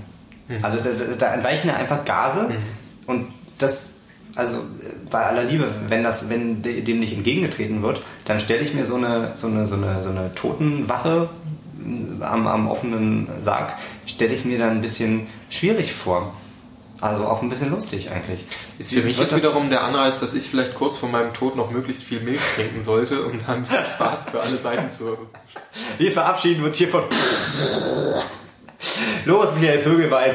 Also da, da entweichen ja einfach Gase und das, also bei aller Liebe, wenn das, wenn de- dem nicht entgegengetreten wird, dann stelle ich mir so eine, so eine, so eine, so eine Totenwache äh, am, am offenen Sarg, stelle ich mir dann ein bisschen schwierig vor. Also auch ein bisschen lustig eigentlich. Ist für mich jetzt wiederum der Anreiz, dass ich vielleicht kurz vor meinem Tod noch möglichst viel Milch trinken sollte, um da ein bisschen Spaß für alle Seiten zu Wir verabschieden uns hier von. Los, Michael Vögelwein.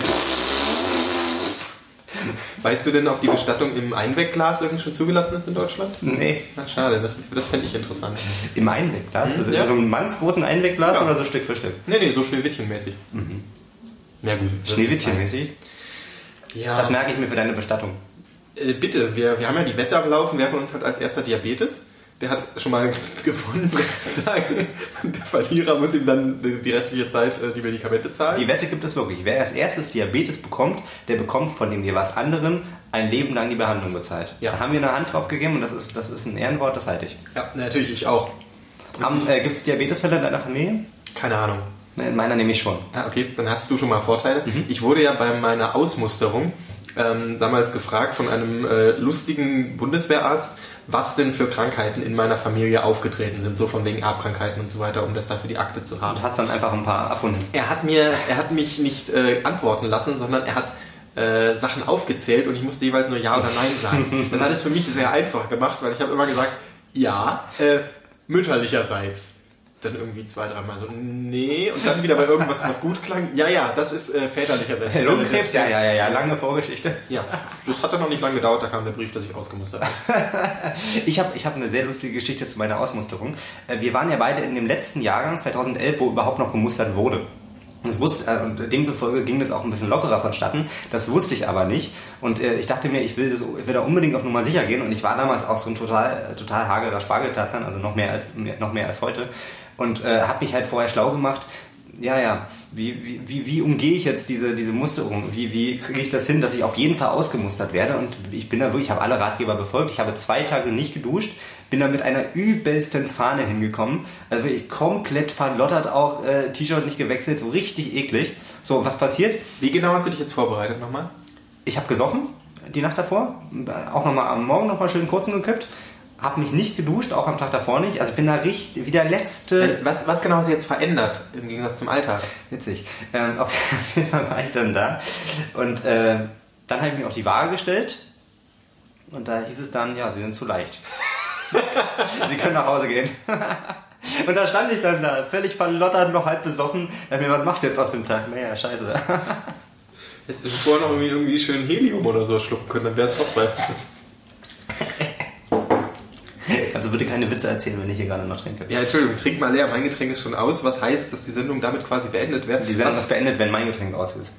Weißt du denn, ob die Bestattung im Einwegglas irgendwie schon zugelassen ist in Deutschland? Nee, Na, schade, das, das fände ich interessant. im Einwegglas. Also ja. in so einem mannsgroßen Einwegglas Ja. oder so Stück für Stück? Nee, nee, so Schneewittchenmäßig. Mhm. Ja gut. Schneewittchenmäßig. Ja. Das merke ich mir für deine Bestattung. Äh, bitte, wir, wir haben ja die Wette am Laufen. Wer von uns hat als erster Diabetes? Der hat schon mal gewonnen, sozusagen. Der Verlierer muss ihm dann die restliche Zeit äh, die Medikamente zahlen. Die Wette gibt es wirklich. Wer als erstes Diabetes bekommt, der bekommt von dem jeweils anderen ein Leben lang die Behandlung bezahlt. Ja. Da haben wir eine Hand drauf gegeben und das ist, das ist ein Ehrenwort, das halte ich. ja, natürlich, ich auch. Äh, Gibt es Diabetesfälle in deiner Familie? Keine Ahnung. In meiner nämlich schon. Ah, okay, dann hast du schon mal Vorteile. Ich wurde ja bei meiner Ausmusterung ähm, damals gefragt von einem äh, lustigen Bundeswehrarzt, was denn für Krankheiten in meiner Familie aufgetreten sind, so von wegen Erbkrankheiten und so weiter, um das dafür die Akte zu haben. Du hast dann einfach ein paar erfunden. Er hat mir, er hat mich nicht äh, antworten lassen, sondern er hat äh, Sachen aufgezählt und ich musste jeweils nur Ja oder Nein sagen. Das hat es für mich sehr einfach gemacht, weil ich habe immer gesagt, ja, äh, mütterlicherseits. Dann irgendwie zwei, dreimal so, nee, und dann wieder bei irgendwas, was gut klang. Ja, ja, das ist äh, väterlicherseits. Lungenkrebs, ja, ja, ja, ja, lange Vorgeschichte. Ja, das hat dann noch nicht lange gedauert, da kam der Brief, dass ich ausgemustert habe. Ich habe ich hab eine sehr lustige Geschichte zu meiner Ausmusterung. Äh, Wir waren ja beide in dem letzten Jahrgang 2011, wo überhaupt noch gemustert wurde. Das wusste, äh, und demzufolge ging das auch ein bisschen lockerer vonstatten. Das wusste ich aber nicht. Und äh, ich dachte mir, ich will, das, ich will da unbedingt auf Nummer sicher gehen. Und ich war damals auch so ein total, total hagerer Spargeltarzan, also noch mehr als, noch mehr als heute. Und äh, habe mich halt vorher schlau gemacht. Ja, ja, wie, wie, wie, umgehe ich jetzt diese, diese Musterung? Wie, wie kriege ich das hin, dass ich auf jeden Fall ausgemustert werde? Und ich bin da wirklich, ich habe alle Ratgeber befolgt. Ich habe zwei Tage nicht geduscht, bin da mit einer übelsten Fahne hingekommen. Also wirklich komplett verlottert auch, äh, T-Shirt nicht gewechselt, so richtig eklig. So, was passiert? Wie genau hast du dich jetzt vorbereitet nochmal? Ich habe gesoffen die Nacht davor, auch nochmal am Morgen nochmal schön kurzen gekippt Hab mich nicht geduscht, auch am Tag davor nicht. Also ich bin da richtig, wie der letzte. Äh, Was, was genau hat sich jetzt verändert im Gegensatz zum Alltag? Witzig. Ähm, auf jeden Fall war ich dann da. Und äh, dann habe ich mich auf die Waage gestellt. Und da hieß es dann, ja, Sie sind zu leicht. Sie können nach Hause gehen. Und da stand ich dann da, völlig verlottert, noch halb besoffen. Da mir, was machst du jetzt aus dem Tag? Naja, scheiße. Hättest du vorher noch irgendwie, irgendwie schön Helium oder so schlucken können, dann wäre es auch bei. Du bitte keine Witze erzählen, wenn ich hier gerade noch trinke? Ja, Entschuldigung, trink mal leer, mein Getränk ist schon aus, was heißt, dass die Sendung damit quasi beendet wird. Die Sendung was, ist beendet, wenn mein Getränk aus ist.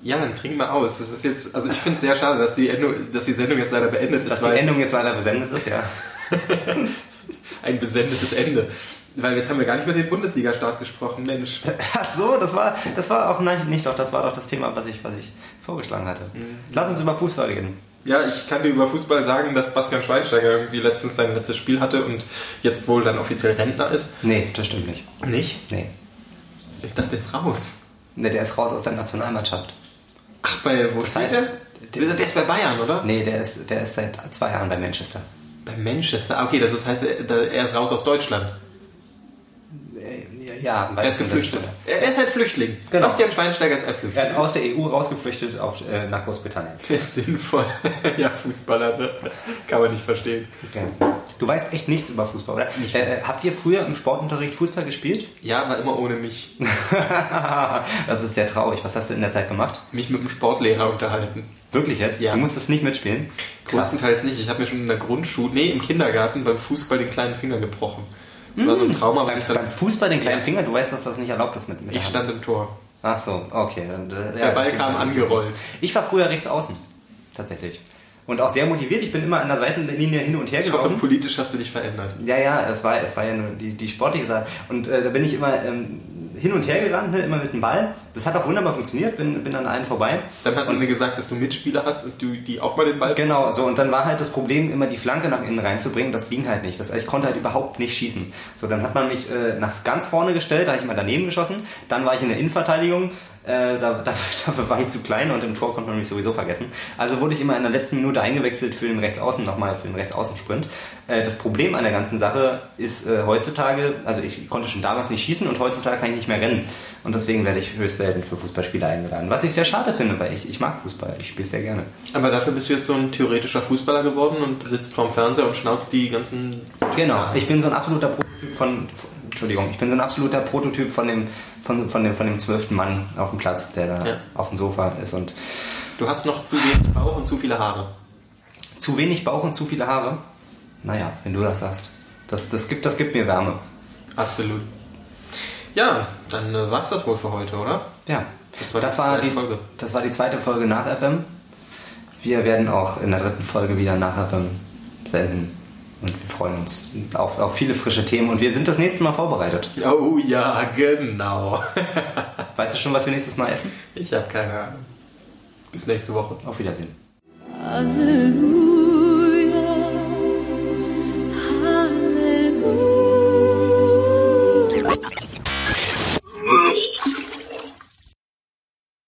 Ja, dann trink mal aus. Das ist jetzt, also ich finde es sehr schade, dass die, Endung, dass die Sendung jetzt leider beendet Dass ist, die weil Endung jetzt leider besendet ist, ja. ein besendetes Ende. Weil jetzt haben wir gar nicht über den Bundesliga-Start gesprochen, Mensch. Ach so, das war, das war auch nein, nicht doch, das war doch das Thema, was ich, was ich vorgeschlagen hatte. Lass uns über Fußball reden. Ja, ich kann dir über Fußball sagen, dass Bastian Schweinsteiger irgendwie letztens sein letztes Spiel hatte und jetzt wohl dann offiziell Rentner ist. Nee, das stimmt nicht. Nicht? Nee. Ich dachte, der ist raus. Nee, der ist raus aus der Nationalmannschaft. Ach, bei wo Das heißt, der? Der ist bei Bayern, oder? Nee, der ist, der ist seit zwei Jahren bei Manchester. Bei Manchester. Ah, Okay, das heißt, er ist raus aus Deutschland. Ja, Er ist geflüchtet. Er ist ein Flüchtling. Genau. Bastian Schweinsteiger ist ein Flüchtling. Er ist aus der EU rausgeflüchtet auf, äh, nach Großbritannien. ist sinnvoll. ja, Fußballer, ne? kann man nicht verstehen. Okay. Du weißt echt nichts über Fußball, oder? Nicht. Äh, äh, habt ihr früher im Sportunterricht Fußball gespielt? Ja, aber immer ohne mich. das ist sehr traurig. Was hast du in der Zeit gemacht? Mich mit dem Sportlehrer unterhalten. Wirklich jetzt? Ja. Du musstest nicht mitspielen? Krass. Größtenteils nicht. Ich habe mir schon in der Grundschule, nee, im Kindergarten beim Fußball den kleinen Finger gebrochen. Das war so ein Trauma, weil Beim, ich beim Fußball den kleinen Ja. Finger, du weißt, dass das nicht erlaubt ist mit, mit ich stand im Tor. Ach so, okay. Dann, äh, Der Ball kam angerollt. Ich war früher rechts außen, tatsächlich. Und auch sehr motiviert. Ich bin immer an der Seitenlinie hin und her Ich hoffe, gelaufen. politisch hast du dich verändert. Ja, ja, es war, es war ja nur die, die sportliche Sache. Und äh, da bin ich immer ähm, hin und her gerannt, ne, immer mit dem Ball. Das hat auch wunderbar funktioniert, bin, bin an einen vorbei. Dann hat man mir gesagt, dass du Mitspieler hast und du die auch mal den Ball. Genau, so und dann war halt das Problem, immer die Flanke nach innen reinzubringen. Das ging halt nicht. Das, ich konnte halt überhaupt nicht schießen. So, dann hat man mich äh, nach ganz vorne gestellt, da habe ich immer daneben geschossen. Dann war ich in der Innenverteidigung. Äh, da, da, dafür war ich zu klein und im Tor konnte man mich sowieso vergessen. Also wurde ich immer in der letzten Minute eingewechselt für den Rechtsaußen nochmal, für den Rechtsaußensprint. Äh, das Problem an der ganzen Sache ist äh, heutzutage, also ich konnte schon damals nicht schießen und heutzutage kann ich nicht mehr rennen. Und deswegen werde ich höchst selten für Fußballspiele eingeladen. Was ich sehr schade finde, weil ich, ich mag Fußball. Ich spiele sehr gerne. Aber dafür bist du jetzt so ein theoretischer Fußballer geworden und sitzt vorm Fernseher und schnauzt die ganzen. Genau, ich bin so ein absoluter Prototyp von, Entschuldigung, ich bin so ein absoluter Prototyp von dem, von, von dem, von dem zwölften Mann auf dem Platz, der da Ja. auf dem Sofa ist und Du hast noch zu wenig Bauch und zu viele Haare. zu wenig Bauch und zu viele Haare. Naja, wenn du das sagst. Das, das, gibt, das gibt mir Wärme. Absolut. Ja, dann äh, war's das wohl für heute, oder? Ja, Das war die das war die, Folge. das war die zweite Folge nach FM. Wir werden auch in der dritten Folge wieder nach FM senden. Und wir freuen uns auf, auf viele frische Themen. Und wir sind das nächste Mal vorbereitet. Oh ja, genau. Weißt du schon, was wir nächstes Mal essen? Ich habe keine Ahnung. Bis nächste Woche. Auf Wiedersehen. Hallelujah.